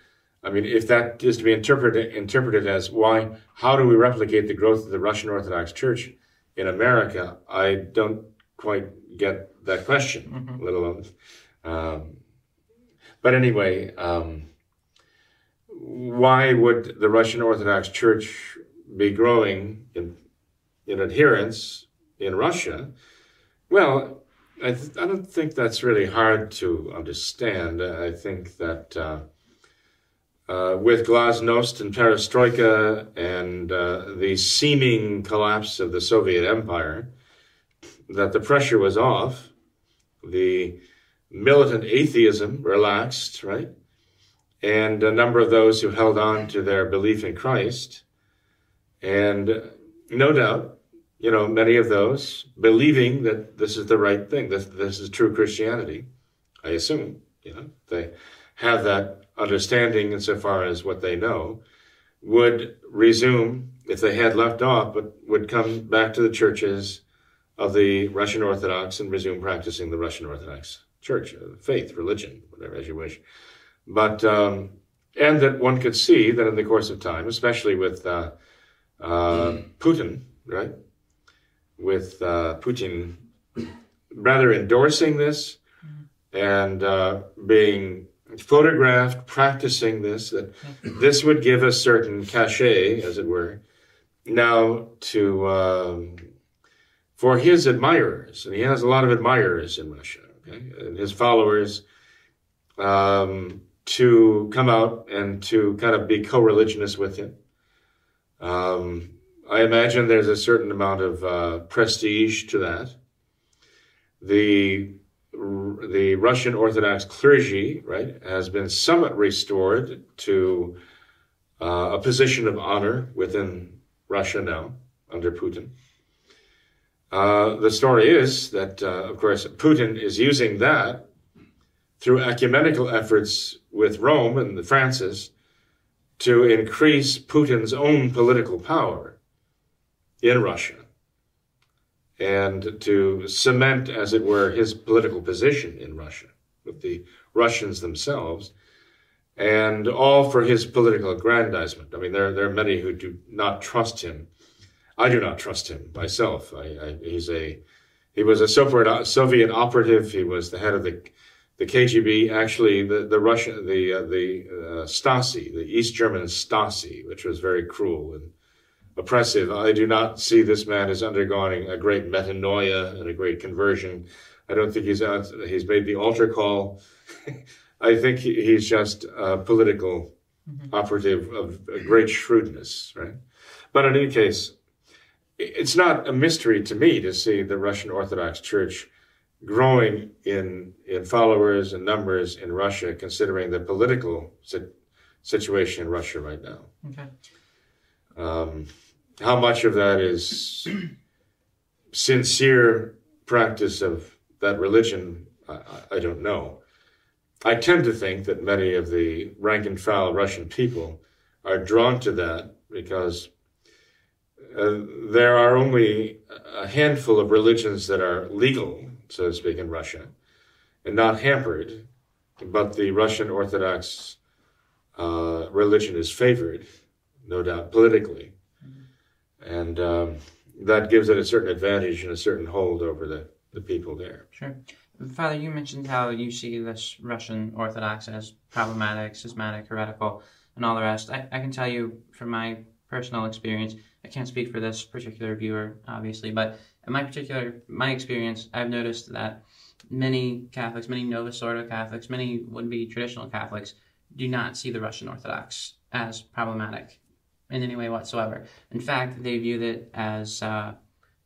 [SPEAKER 2] I mean, if that is to be interpreted interpreted as why, how do we replicate the growth of the Russian Orthodox Church? in America, I don't quite get that question, mm-hmm. let alone. Um, but anyway, um, why would the Russian Orthodox Church be growing in, in adherence in Russia? Well, I, th- I don't think that's really hard to understand. I think that uh, uh, with glasnost and perestroika and uh, the seeming collapse of the Soviet Empire, that the pressure was off, the militant atheism relaxed, right? And a number of those who held on to their belief in Christ, and no doubt, you know, many of those believing that this is the right thing, that this is true Christianity, I assume, you know, they have that understanding insofar as what they know, would resume, if they had left off, but would come back to the churches of the Russian Orthodox and resume practicing the Russian Orthodox Church, uh, faith, religion, whatever as you wish. But um, and that one could see that in the course of time, especially with uh, uh, Putin, right, with uh, Putin rather endorsing this and uh, being photographed practicing this, that this would give a certain cachet, as it were, now to um, for his admirers, and he has a lot of admirers in Russia, okay, and his followers. Um, to come out and to kind of be co-religionists with him. Um, I imagine there's a certain amount of uh, prestige to that. The the Russian Orthodox clergy, right, has been somewhat restored to uh, a position of honor within Russia now under Putin. Uh, the story is that, uh, of course, Putin is using that through ecumenical efforts with Rome and the Francis to increase Putin's own political power in Russia and to cement, as it were, his political position in Russia with the Russians themselves, and all for his political aggrandizement. I mean, there, there are many who do not trust him. I do not trust him myself. I, I, he's a he was a Soviet, Soviet operative. He was the head of the the KGB, actually the the Russian the uh, the uh, Stasi, the East German Stasi, which was very cruel and oppressive. I do not see this man as undergoing a great metanoia and a great conversion. I don't think he's out, he's made the altar call. I think he, he's just a political mm-hmm. operative of great shrewdness, right? But in any case, it's not a mystery to me to see the Russian Orthodox Church growing in in followers and numbers in Russia, considering the political situation in Russia right now. Okay. Um, how much of that is sincere practice of that religion, I, I, don't know. I tend to think that many of the rank and file Russian people are drawn to that because uh, there are only a handful of religions that are legal so to speak, in Russia, and not hampered, but the Russian Orthodox uh, religion is favored, no doubt, politically. And um, that gives it a certain advantage and a certain hold over the, the people there.
[SPEAKER 1] Sure. Father, you mentioned how you see this Russian Orthodox as problematic, schismatic, heretical, and all the rest. I, I can tell you from my personal experience, I can't speak for this particular viewer, obviously, but in my particular my experience, I've noticed that many Catholics, many Novus Ordo Catholics, many would-be traditional Catholics, do not see the Russian Orthodox as problematic in any way whatsoever. In fact, they view it as, uh,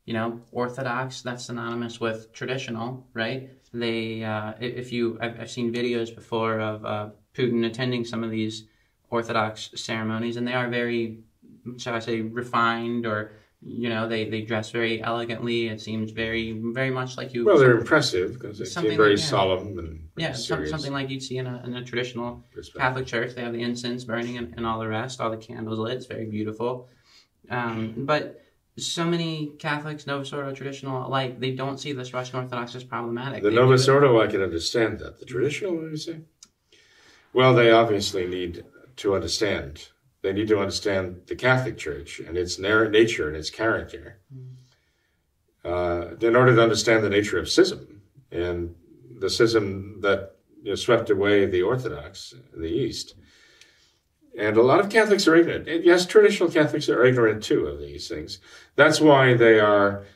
[SPEAKER 1] you know, Orthodox. That's synonymous with traditional, right? They, uh, if you, I've, I've, seen videos before of uh, Putin attending some of these Orthodox ceremonies, and they are very, shall I say, refined or you know they, they dress very elegantly it seems very very much like you
[SPEAKER 2] well they're impressive because they seem very like, yeah. solemn and
[SPEAKER 1] yeah some, something like you'd see in a, in a traditional catholic church they have the incense burning and, and all the rest all the candles lit it's very beautiful um, but so many Catholics, Novus Ordo, traditional alike, they don't see this Russian Orthodox as problematic.
[SPEAKER 2] The Novus Ordo, I can understand that. The traditional, what do you say? Well, they obviously need to understand they need to understand the Catholic Church and its nature and its character uh, in order to understand the nature of schism and the schism that you know, swept away the Orthodox in the East. And a lot of Catholics are ignorant. And yes, traditional Catholics are ignorant too of these things. That's why they are,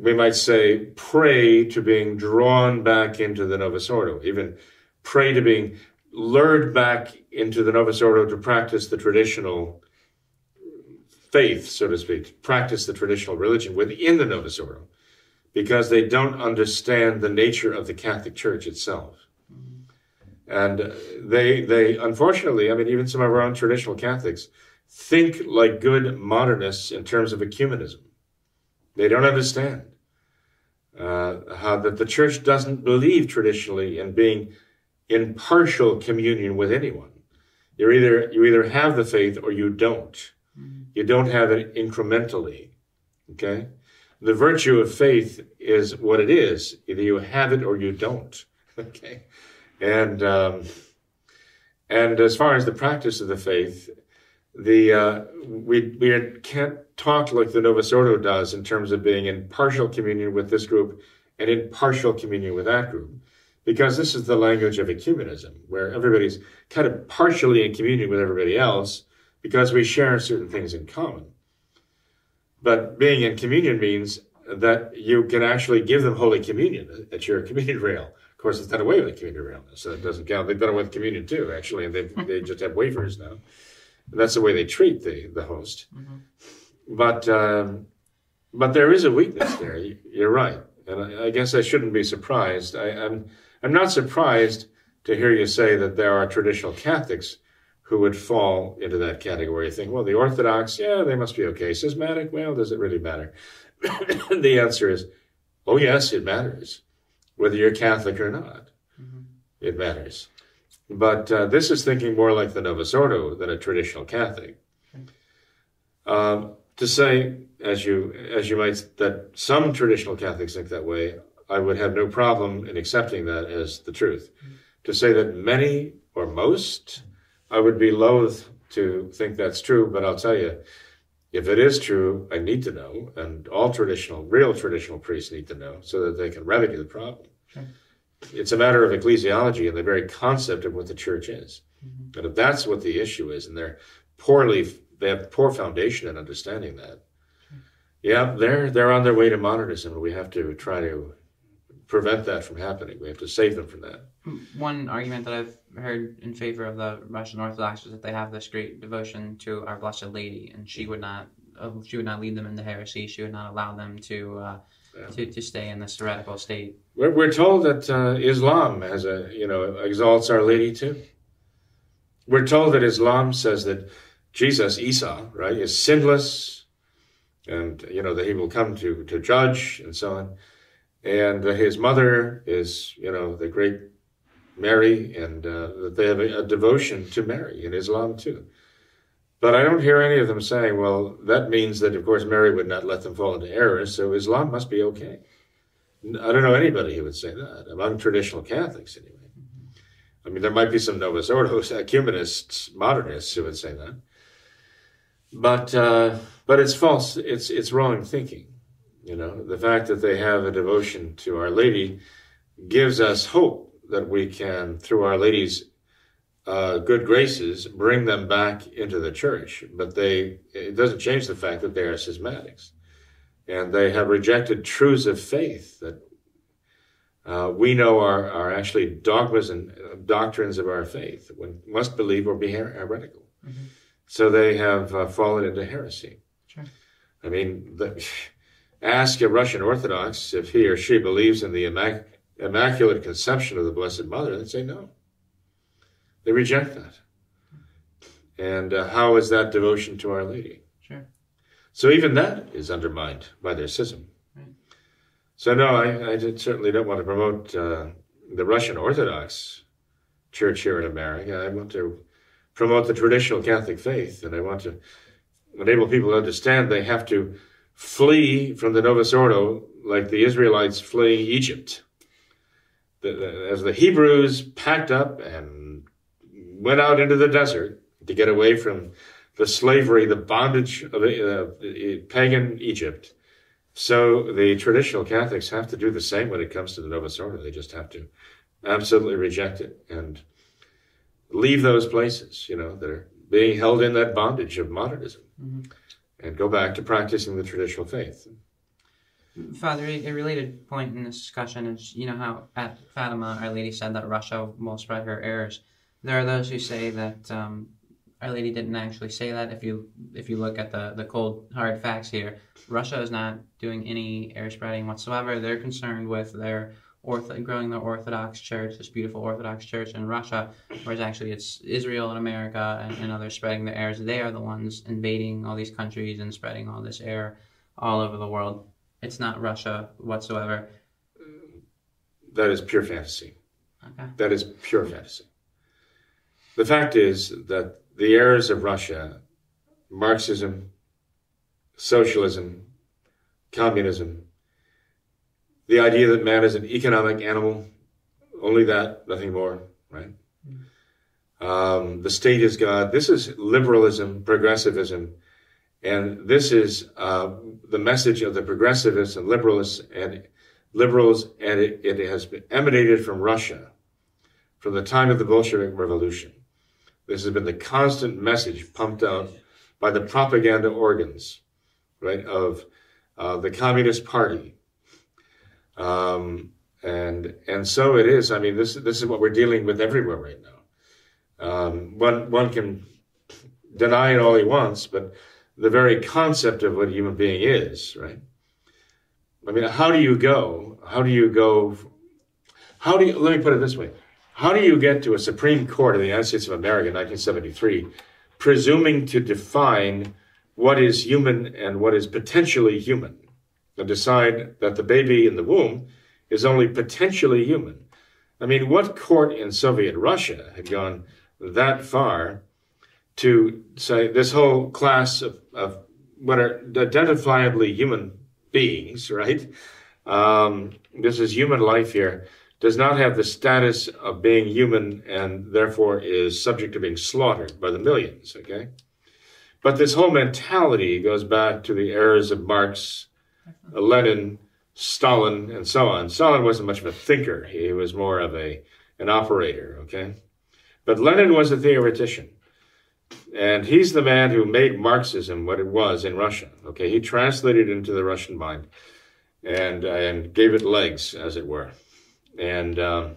[SPEAKER 2] we might say, prey to being drawn back into the Novus Ordo, even prey to being lured back into the Novus Ordo to practice the traditional faith, so to speak, practice the traditional religion within the Novus Ordo, because they don't understand the nature of the Catholic Church itself. And they, they, unfortunately, I mean, even some of our own traditional Catholics think like good modernists in terms of ecumenism. They don't understand uh, how that the church doesn't believe traditionally in being in partial communion with anyone. You're either you either have the faith or you don't. Mm-hmm. You don't have it incrementally. Okay? the virtue of faith is what it is. Either you have it or you don't. Okay, and um, and as far as the practice of the faith, the uh, we we can't talk like the Novus Ordo does in terms of being in partial communion with this group and in partial communion with that group, because this is the language of ecumenism, where everybody's kind of partially in communion with everybody else because we share certain things in common. But being in communion means that you can actually give them Holy Communion at your communion rail. Of course, it's done away with the communion rail, so it doesn't count. They've done away with communion too, actually, and they they just have wafers now. And that's the way they treat the the host. Mm-hmm. But um, but there is a weakness there. You're right, and I, I guess I shouldn't be surprised. I, I'm I'm not surprised to hear you say that there are traditional Catholics who would fall into that category. You think, well, the Orthodox, yeah, they must be okay. Schismatic, well, does it really matter? the answer is, oh, yes, it matters, whether you're Catholic or not. Mm-hmm. It matters. But uh, this is thinking more like the Novus Ordo than a traditional Catholic. Um, to say, as you as you might, that some traditional Catholics think that way, I would have no problem in accepting that as the truth. Mm-hmm. To say that many or most I would be loath to think that's true, but I'll tell you, if it is true, I need to know, and all traditional, real traditional priests need to know so that they can remedy the problem. Sure. It's a matter of ecclesiology and the very concept of what the church is. Mm-hmm. And if that's what the issue is, and they're poorly, they have poor foundation in understanding that. Sure. Yeah, they're they're on their way to modernism, and we have to try to prevent that from happening. We have to save them from that.
[SPEAKER 1] One argument that I've heard in favor of the Russian Orthodox is that they have this great devotion to Our Blessed Lady, and she would not uh, she would not lead them into heresy. She would not allow them to uh, yeah. to, to stay in this heretical state.
[SPEAKER 2] We're, we're told that uh, Islam has a you know exalts Our Lady too. We're told that Islam says that Jesus, Isa, right, is sinless, and you know that he will come to to judge and so on and uh, his mother is, you know, the great Mary, and uh, they have a, a, devotion to Mary in Islam too. But I don't hear any of them saying, well, that means that, of course, Mary would not let them fall into error, so Islam must be okay. I don't know anybody who would say that, among traditional Catholics anyway. I mean, there might be some Novus Ordo ecumenists, modernists who would say that. But, uh, but it's false, it's, it's wrong thinking. You know, the fact that they have a devotion to Our Lady gives us hope that we can, through Our Lady's uh, good graces, bring them back into the church. But they, it doesn't change the fact that they are schismatics. And they have rejected truths of faith that uh, we know are, are actually dogmas and uh, doctrines of our faith. One must believe or be her- heretical. Mm-hmm. So they have uh, fallen into heresy. Sure. I mean, the, Ask a Russian Orthodox if he or she believes in the immac- Immaculate Conception of the Blessed Mother, they'd say no. They reject that. And uh, how is that devotion to Our Lady?
[SPEAKER 1] Sure.
[SPEAKER 2] So even that is undermined by their schism. Right. So no, I, I certainly don't want to promote uh, the Russian Orthodox Church here in America. I want to promote the traditional Catholic faith, and I want to enable people to understand they have to flee from the Novus Ordo like the Israelites fleeing Egypt. The, the, as the Hebrews packed up and went out into the desert to get away from the slavery, the bondage of uh, pagan Egypt, so the traditional Catholics have to do the same when it comes to the Novus Ordo. They just have to absolutely reject it and leave those places, you know, that are being held in that bondage of modernism. Mm-hmm and go back to practicing the traditional faith.
[SPEAKER 1] Father, a related point in this discussion is you know how at Fatima Our Lady said that Russia will spread her errors. There are those who say that um, Our Lady didn't actually say that. If you if you look at the the cold hard facts here, Russia is not doing any error spreading whatsoever. They're concerned with their ortho, growing the Orthodox Church, this beautiful Orthodox Church in Russia, whereas actually it's Israel and America and, and others spreading the errors. They are the ones invading all these countries and spreading all this error all over the world. It's not Russia whatsoever.
[SPEAKER 2] That is pure fantasy. Okay. That is pure fantasy. The fact is that the errors of Russia, Marxism, socialism, communism, the idea that man is an economic animal, only that, nothing more, right? Um, the state is God. This is liberalism, progressivism, and this is uh, the message of the progressivists and liberalists and liberals, and it, it has been emanated from Russia from the time of the Bolshevik Revolution. This has been the constant message pumped out by the propaganda organs, right, of uh, the Communist Party. Um, and and so it is. I mean, this this is what we're dealing with everywhere right now. Um, one one can deny it all he wants, but the very concept of what a human being is, right? I mean, how do you go? How do you go? How do you? Let me put it this way: How do you get to a Supreme Court of the United States of America in 1973, presuming to define what is human and what is potentially human, and decide that the baby in the womb is only potentially human? I mean, what court in Soviet Russia had gone? that far to say this whole class of, of what are identifiably human beings, right? Um, this is human life here, does not have the status of being human and therefore is subject to being slaughtered by the millions, okay? But this whole mentality goes back to the eras of Marx, Lenin, Stalin, and so on. Stalin wasn't much of a thinker. He was more of a an operator, okay? But Lenin was a theoretician. And he's the man who made Marxism what it was in Russia. Okay, he translated it into the Russian mind and and gave it legs, as it were. And um,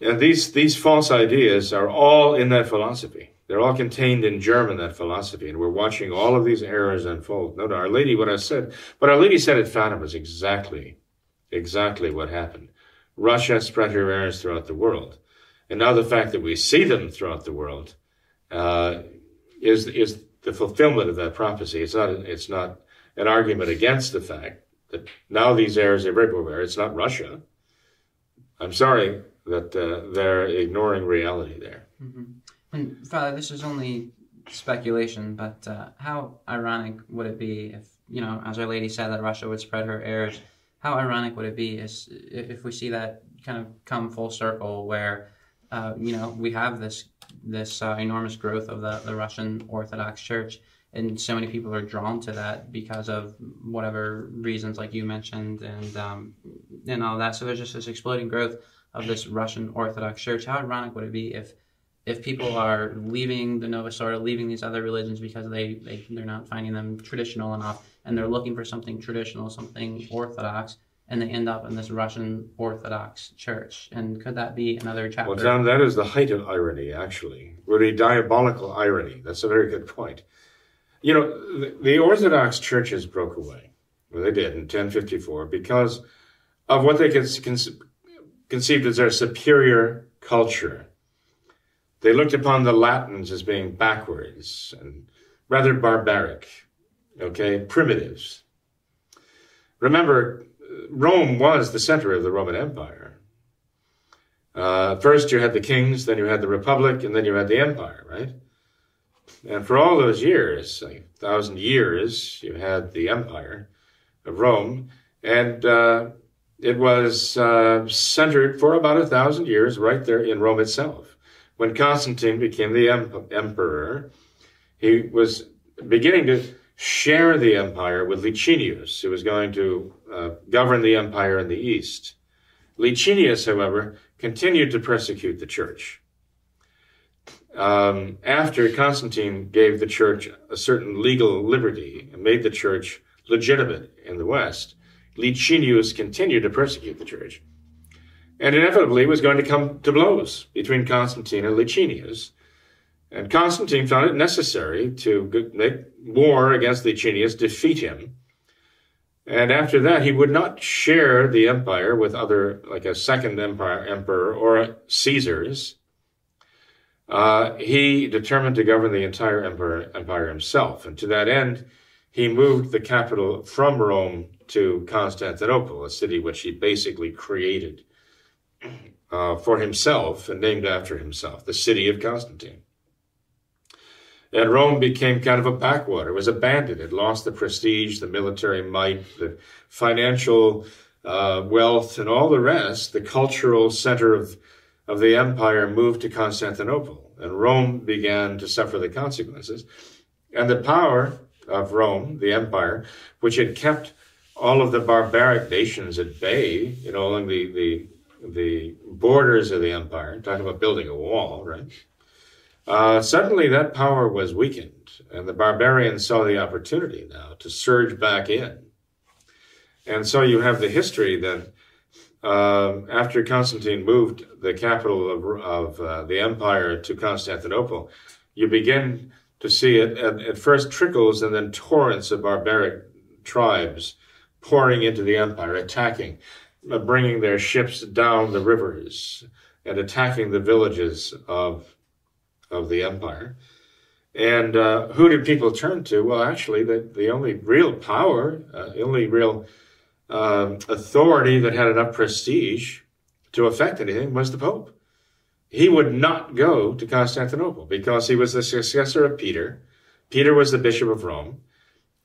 [SPEAKER 2] and these these false ideas are all in that philosophy. They're all contained in German that philosophy, and we're watching all of these errors unfold. No, Our Lady, what I said, what Our Lady said at Fatima was exactly, exactly what happened. Russia spread her errors throughout the world. And now the fact that we see them throughout the world uh, is is the fulfillment of that prophecy. It's not it's not an argument against the fact that now these errors are everywhere. It's not Russia. I'm sorry that uh, they're ignoring reality there.
[SPEAKER 1] Mm-hmm. And Father, this is only speculation, but uh, how ironic would it be if you know, as Our Lady said, that Russia would spread her errors? How ironic would it be is if we see that kind of come full circle, where uh, you know, we have this this uh, enormous growth of the, the Russian Orthodox Church, and so many people are drawn to that because of whatever reasons, like you mentioned, and um, and all that. So there's just this exploding growth of this Russian Orthodox Church. How ironic would it be if if people are leaving the Novus Ordo, leaving these other religions because they, they they're not finding them traditional enough, and they're looking for something traditional, something Orthodox and they end up in this Russian Orthodox Church. And could that be another chapter?
[SPEAKER 2] Well, John, that is the height of irony, actually. Really diabolical irony. That's a very good point. You know, the, the Orthodox churches broke away. Well, they did in 1054 because of what they conceived as their superior culture. They looked upon the Latins as being backwards and rather barbaric, okay, primitives. Remember, Rome was the center of the Roman Empire. Uh, first, you had the kings, then you had the republic, and then you had the empire, right? And for all those years, like a thousand years, you had the empire of Rome, and uh, it was uh, centered for about a thousand years right there in Rome itself. When Constantine became the em- emperor, he was beginning to share the empire with Licinius, who was going to uh, govern the empire in the east. Licinius, however, continued to persecute the church. Um, after Constantine gave the church a certain legal liberty and made the church legitimate in the West, Licinius continued to persecute the church. And inevitably was going to come to blows between Constantine and Licinius. And Constantine found it necessary to make war against Licinius, defeat him. And after that, he would not share the empire with other, like a second empire, emperor or Caesars. Uh, he determined to govern the entire empire, empire himself. And to that end, he moved the capital from Rome to Constantinople, a city which he basically created uh, for himself and named after himself, the city of Constantine. And Rome became kind of a backwater. It was abandoned. It lost the prestige, the military might, the financial uh, wealth, and all the rest. The cultural center of, of the empire moved to Constantinople, and Rome began to suffer the consequences. And the power of Rome, the empire, which had kept all of the barbaric nations at bay, you know, along the, the, the borders of the empire, talking about building a wall, right? Uh, suddenly that power was weakened, and the barbarians saw the opportunity now to surge back in. And so you have the history that um, after Constantine moved the capital of, of uh, the empire to Constantinople, you begin to see it at, at first trickles and then torrents of barbaric tribes pouring into the empire, attacking, bringing their ships down the rivers and attacking the villages of of the empire. And uh, who did people turn to? Well, actually, the, the only real power, uh, only real uh, authority that had enough prestige to affect anything was the Pope. He would not go to Constantinople because he was the successor of Peter. Peter was the Bishop of Rome.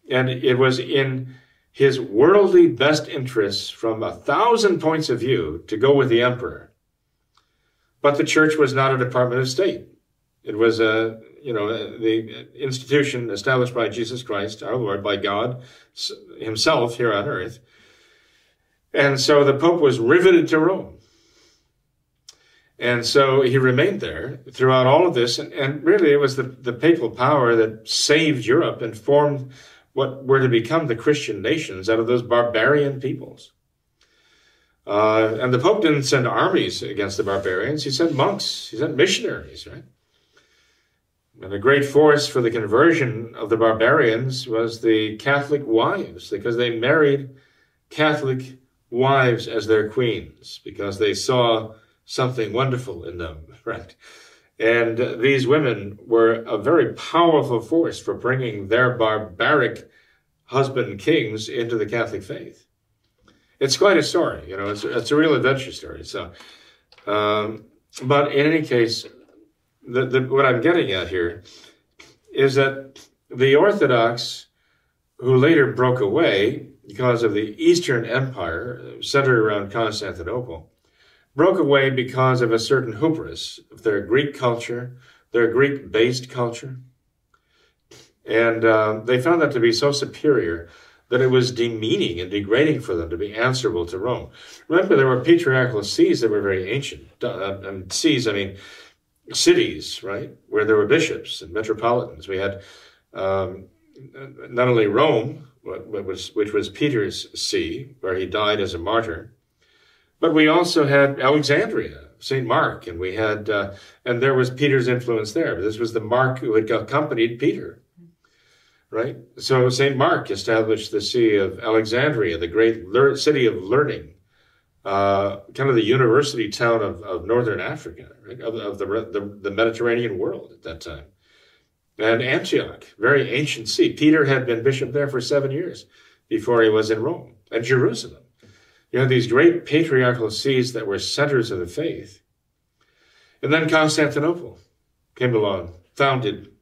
[SPEAKER 2] And it was in his worldly best interests from a thousand points of view to go with the emperor. But the church was not a department of state. It was a, you know, the institution established by Jesus Christ, our Lord, by God himself here on earth. And so the Pope was riveted to Rome. And so he remained there throughout all of this. And, and really, it was the, the papal power that saved Europe and formed what were to become the Christian nations out of those barbarian peoples. Uh, and the Pope didn't send armies against the barbarians, he sent monks, he sent missionaries, right? And a great force for the conversion of the barbarians was the Catholic wives, because they married Catholic wives as their queens, because they saw something wonderful in them, right? And these women were a very powerful force for bringing their barbaric husband kings into the Catholic faith. It's quite a story, you know, it's, it's a real adventure story. So, um, but in any case, the, the, what I'm getting at here is that the Orthodox, who later broke away because of the Eastern Empire centered around Constantinople, broke away because of a certain hubris of their Greek culture, their Greek based culture. And uh, they found that to be so superior that it was demeaning and degrading for them to be answerable to Rome. Remember, there were patriarchal sees that were very ancient. Uh, and sees, I mean, cities, right, where there were bishops and metropolitans. We had um, not only Rome, which was Peter's see, where he died as a martyr, but we also had Alexandria, St. Mark, and we had, uh, and there was Peter's influence there. But this was the Mark who had accompanied Peter, right? So St. Mark established the see of Alexandria, the great lear- city of learning, uh, kind of the university town of, of northern Africa, right? of, of the, the, the Mediterranean world at that time. And Antioch, very ancient see. Peter had been bishop there for seven years before he was in Rome. And Jerusalem. You had these great patriarchal sees that were centers of the faith. And then Constantinople came along, founded,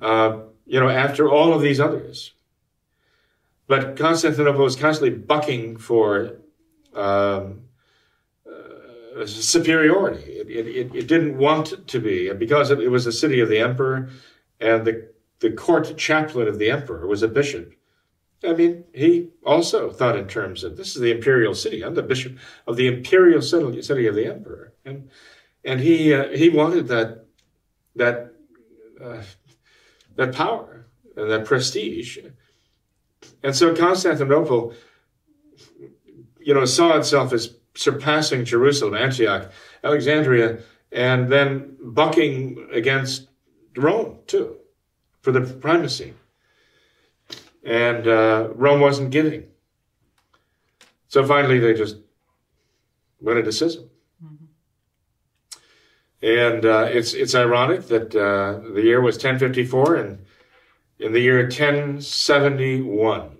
[SPEAKER 2] uh, you know, after all of these others. But Constantinople was constantly bucking for um, uh, superiority. It, it, it, didn't want to be, because it was the city of the emperor, and the the court chaplain of the emperor was a bishop. I mean, he also thought in terms of this is the imperial city. I'm the bishop of the imperial city of the emperor, and and he uh, he wanted that that uh, that power and that prestige, and so Constantinople you know, saw itself as surpassing Jerusalem, Antioch, Alexandria, and then bucking against Rome too for the primacy. And uh, Rome wasn't giving. So finally, they just went into schism. Mm-hmm. And uh, it's it's ironic that uh, the year was 1054, and in the year 1071,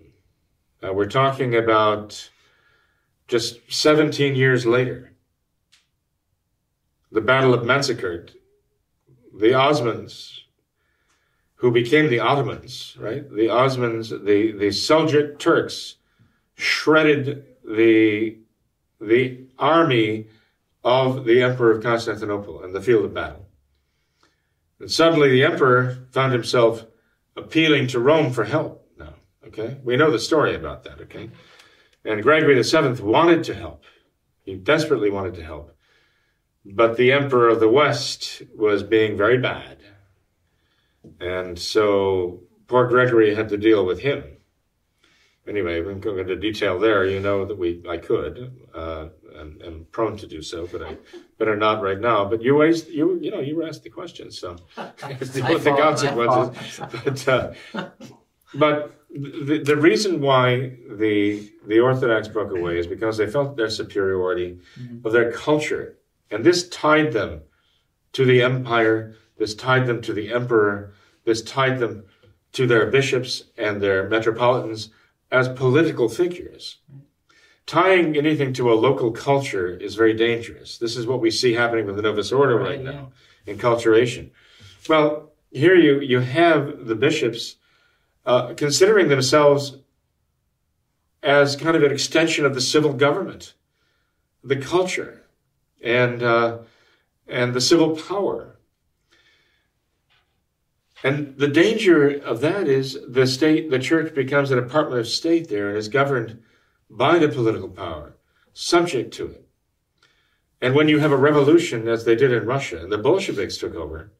[SPEAKER 2] uh, we're talking about just 17 years later, the Battle of Manzikert, the Osmans who became the Ottomans, right? The Osmans, the, the Seljuk Turks shredded the, the army of the Emperor of Constantinople in the field of battle. And suddenly the emperor found himself appealing to Rome for help now. Okay? We know the story about that, okay? And Gregory VII wanted to help. He desperately wanted to help. But the emperor of the West was being very bad. And so poor Gregory had to deal with him. Anyway, we am going into detail there. You know that we I could. Uh, and am prone to do so, but I better not right now. But you raised, you you know, you asked the question, so deal with the consequences. But uh, but the, the reason why the the Orthodox broke away is because they felt their superiority mm-hmm. of their culture, and this tied them to the empire. This tied them to the emperor. This tied them to their bishops and their metropolitans as political figures tying anything to a local culture is very dangerous. This is what we see happening with the Novus Ordo right, right now yeah. enculturation. Well, here you, you have the bishops uh, considering themselves as kind of an extension of the civil government, the culture, and, uh, and the civil power. And the danger of that is the state, the church becomes a department of state there and is governed by the political power, subject to it. And when you have a revolution, as they did in Russia, and the Bolsheviks took over,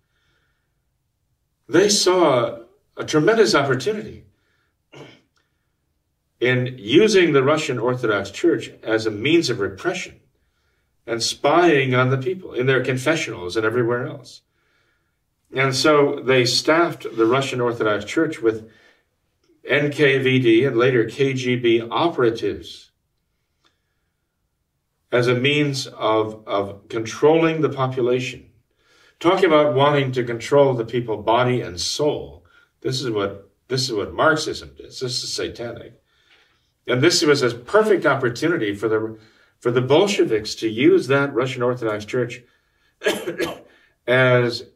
[SPEAKER 2] they saw a tremendous opportunity in using the Russian Orthodox Church as a means of repression and spying on the people in their confessionals and everywhere else. And so they staffed the Russian Orthodox Church with NKVD and later KGB operatives as a means of, of controlling the population. Talking about wanting to control the people body and soul. This is what this is what Marxism does. This is satanic. And this was a perfect opportunity for the for the Bolsheviks to use that Russian Orthodox Church as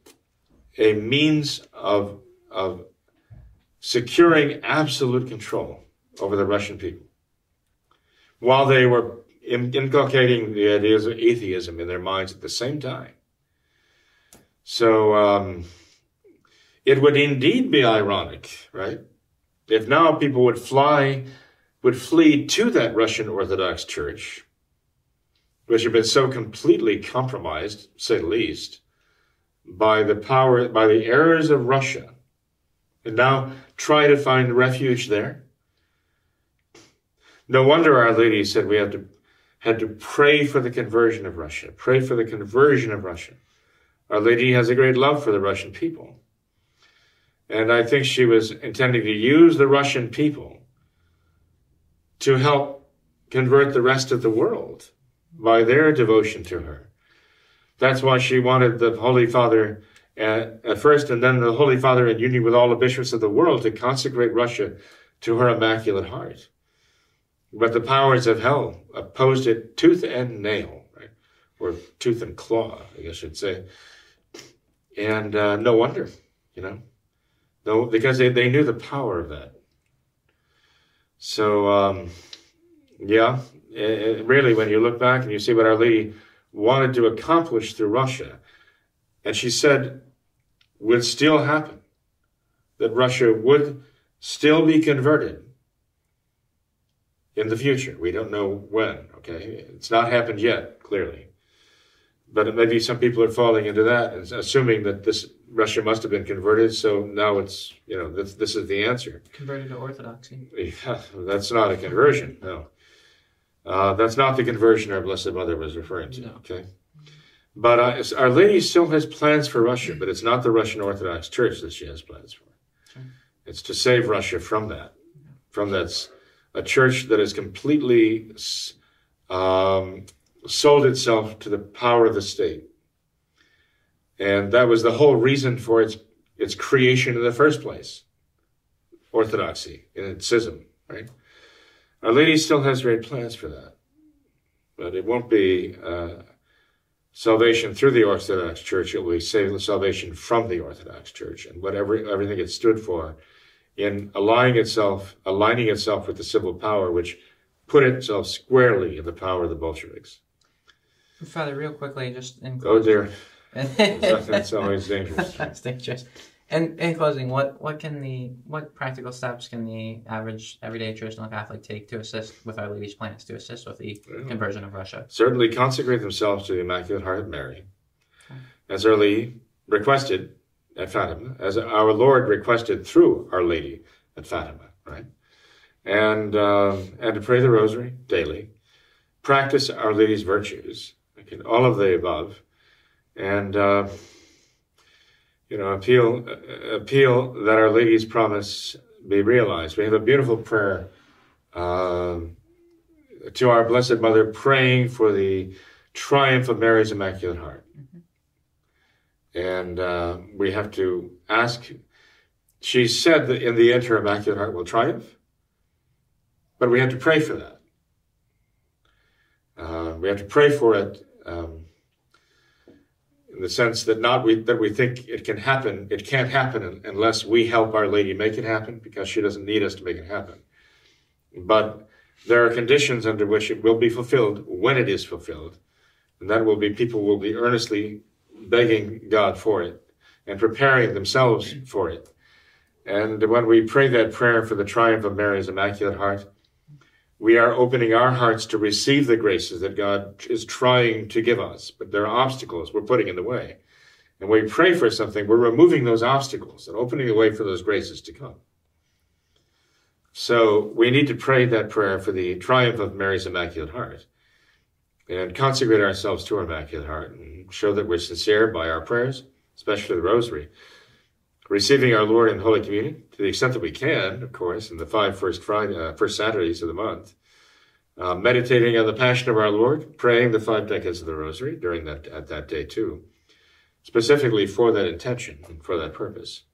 [SPEAKER 2] a means of, of securing absolute control over the Russian people while they were inculcating the ideas of atheism in their minds at the same time. So um, it would indeed be ironic, right? If now people would fly, would flee to that Russian Orthodox Church, which had been so completely compromised, say the least, by the power, by the errors of Russia, and now try to find refuge there. No wonder Our Lady said we have to had to pray for the conversion of Russia, pray for the conversion of Russia. Our Lady has a great love for the Russian people. And I think she was intending to use the Russian people to help convert the rest of the world by their devotion to her. That's why she wanted the Holy Father at, at first, and then the Holy Father, in union with all the bishops of the world, to consecrate Russia to her Immaculate Heart. But the powers of hell opposed it tooth and nail, right? Or tooth and claw, I guess you'd say. And uh, no wonder, you know, no, because they, they knew the power of that. So, um, yeah, it, it really, when you look back and you see what Our Lady wanted to accomplish through Russia, and she said would still happen, that Russia would still be converted in the future. We don't know when, okay? It's not happened yet, clearly. But maybe some people are falling into that and assuming that this Russia must have been converted, so now it's, you know, this, this is the answer.
[SPEAKER 1] Converted to Orthodoxy.
[SPEAKER 2] Yeah, that's not a conversion, no. Uh, that's not the conversion our Blessed Mother was referring to, no. okay? But uh, Our Lady still has plans for Russia, but it's not the Russian Orthodox Church that she has plans for. Sure. It's to save Russia from that, from that a church that has completely um, sold itself to the power of the state, and that was the whole reason for its its creation in the first place. Orthodoxy and its schism, right? Our Lady still has great plans for that, but it won't be. Uh, salvation through the Orthodox Church, it will be salvation from the Orthodox Church and whatever everything it stood for in aligning itself, aligning itself with the civil power, which put itself squarely in the power of the Bolsheviks.
[SPEAKER 1] Father, real quickly, just in
[SPEAKER 2] Oh dear,
[SPEAKER 1] closing.
[SPEAKER 2] that's always dangerous.
[SPEAKER 1] That's dangerous. And in closing, what, what can the what practical steps can the average everyday traditional Catholic take to assist with Our Lady's plans to assist with the conversion of Russia?
[SPEAKER 2] Certainly consecrate themselves to the Immaculate Heart of Mary, as Our Lady requested at Fatima, as our Lord requested through Our Lady at Fatima, right? And uh, and to pray the Rosary daily, practice Our Lady's virtues, okay, all of the above, and uh, you know appeal appeal that Our Lady's promise be realized. We have a beautiful prayer uh, to our Blessed Mother, praying for the triumph of Mary's Immaculate Heart. And uh, we have to ask. She said that in the end, her Immaculate Heart will triumph, but we have to pray for that. Uh, we have to pray for it um, the sense that not we, that we think it can happen. It can't happen unless we help Our Lady make it happen, because she doesn't need us to make it happen. But there are conditions under which it will be fulfilled when it is fulfilled, and that will be people will be earnestly begging God for it and preparing themselves for it. And when we pray that prayer for the triumph of Mary's Immaculate Heart, we are opening our hearts to receive the graces that God is trying to give us, but there are obstacles we're putting in the way. And when we pray for something, we're removing those obstacles and opening the way for those graces to come. So we need to pray that prayer for the triumph of Mary's Immaculate Heart and consecrate ourselves to our Immaculate Heart and show that we're sincere by our prayers, especially the Rosary. Receiving our Lord in Holy Communion to the extent that we can, of course, in the five first Friday, uh, first Saturdays of the month. Uh, meditating on the Passion of our Lord, praying the five decades of the Rosary during that at that day too, specifically for that intention and for that purpose.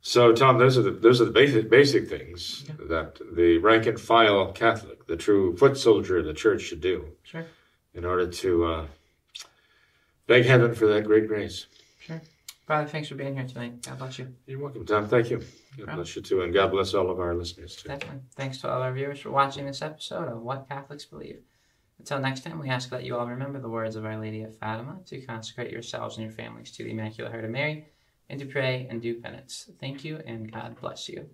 [SPEAKER 2] So, Tom, those are the those are the basic basic things
[SPEAKER 1] Yeah.
[SPEAKER 2] that the rank and file Catholic, the true foot soldier of the Church, should do
[SPEAKER 1] Sure,
[SPEAKER 2] in order to uh, beg heaven for that great grace.
[SPEAKER 1] Father, thanks for being here tonight. God bless you.
[SPEAKER 2] You're welcome, Tom. Thank you. God bless you too, and God bless all of our listeners too.
[SPEAKER 1] Definitely. Thanks to all our viewers for watching this episode of What Catholics Believe. Until next time, we ask that you all remember the words of Our Lady of Fatima to consecrate yourselves and your families to the Immaculate Heart of Mary and to pray and do penance. Thank you, and God bless you.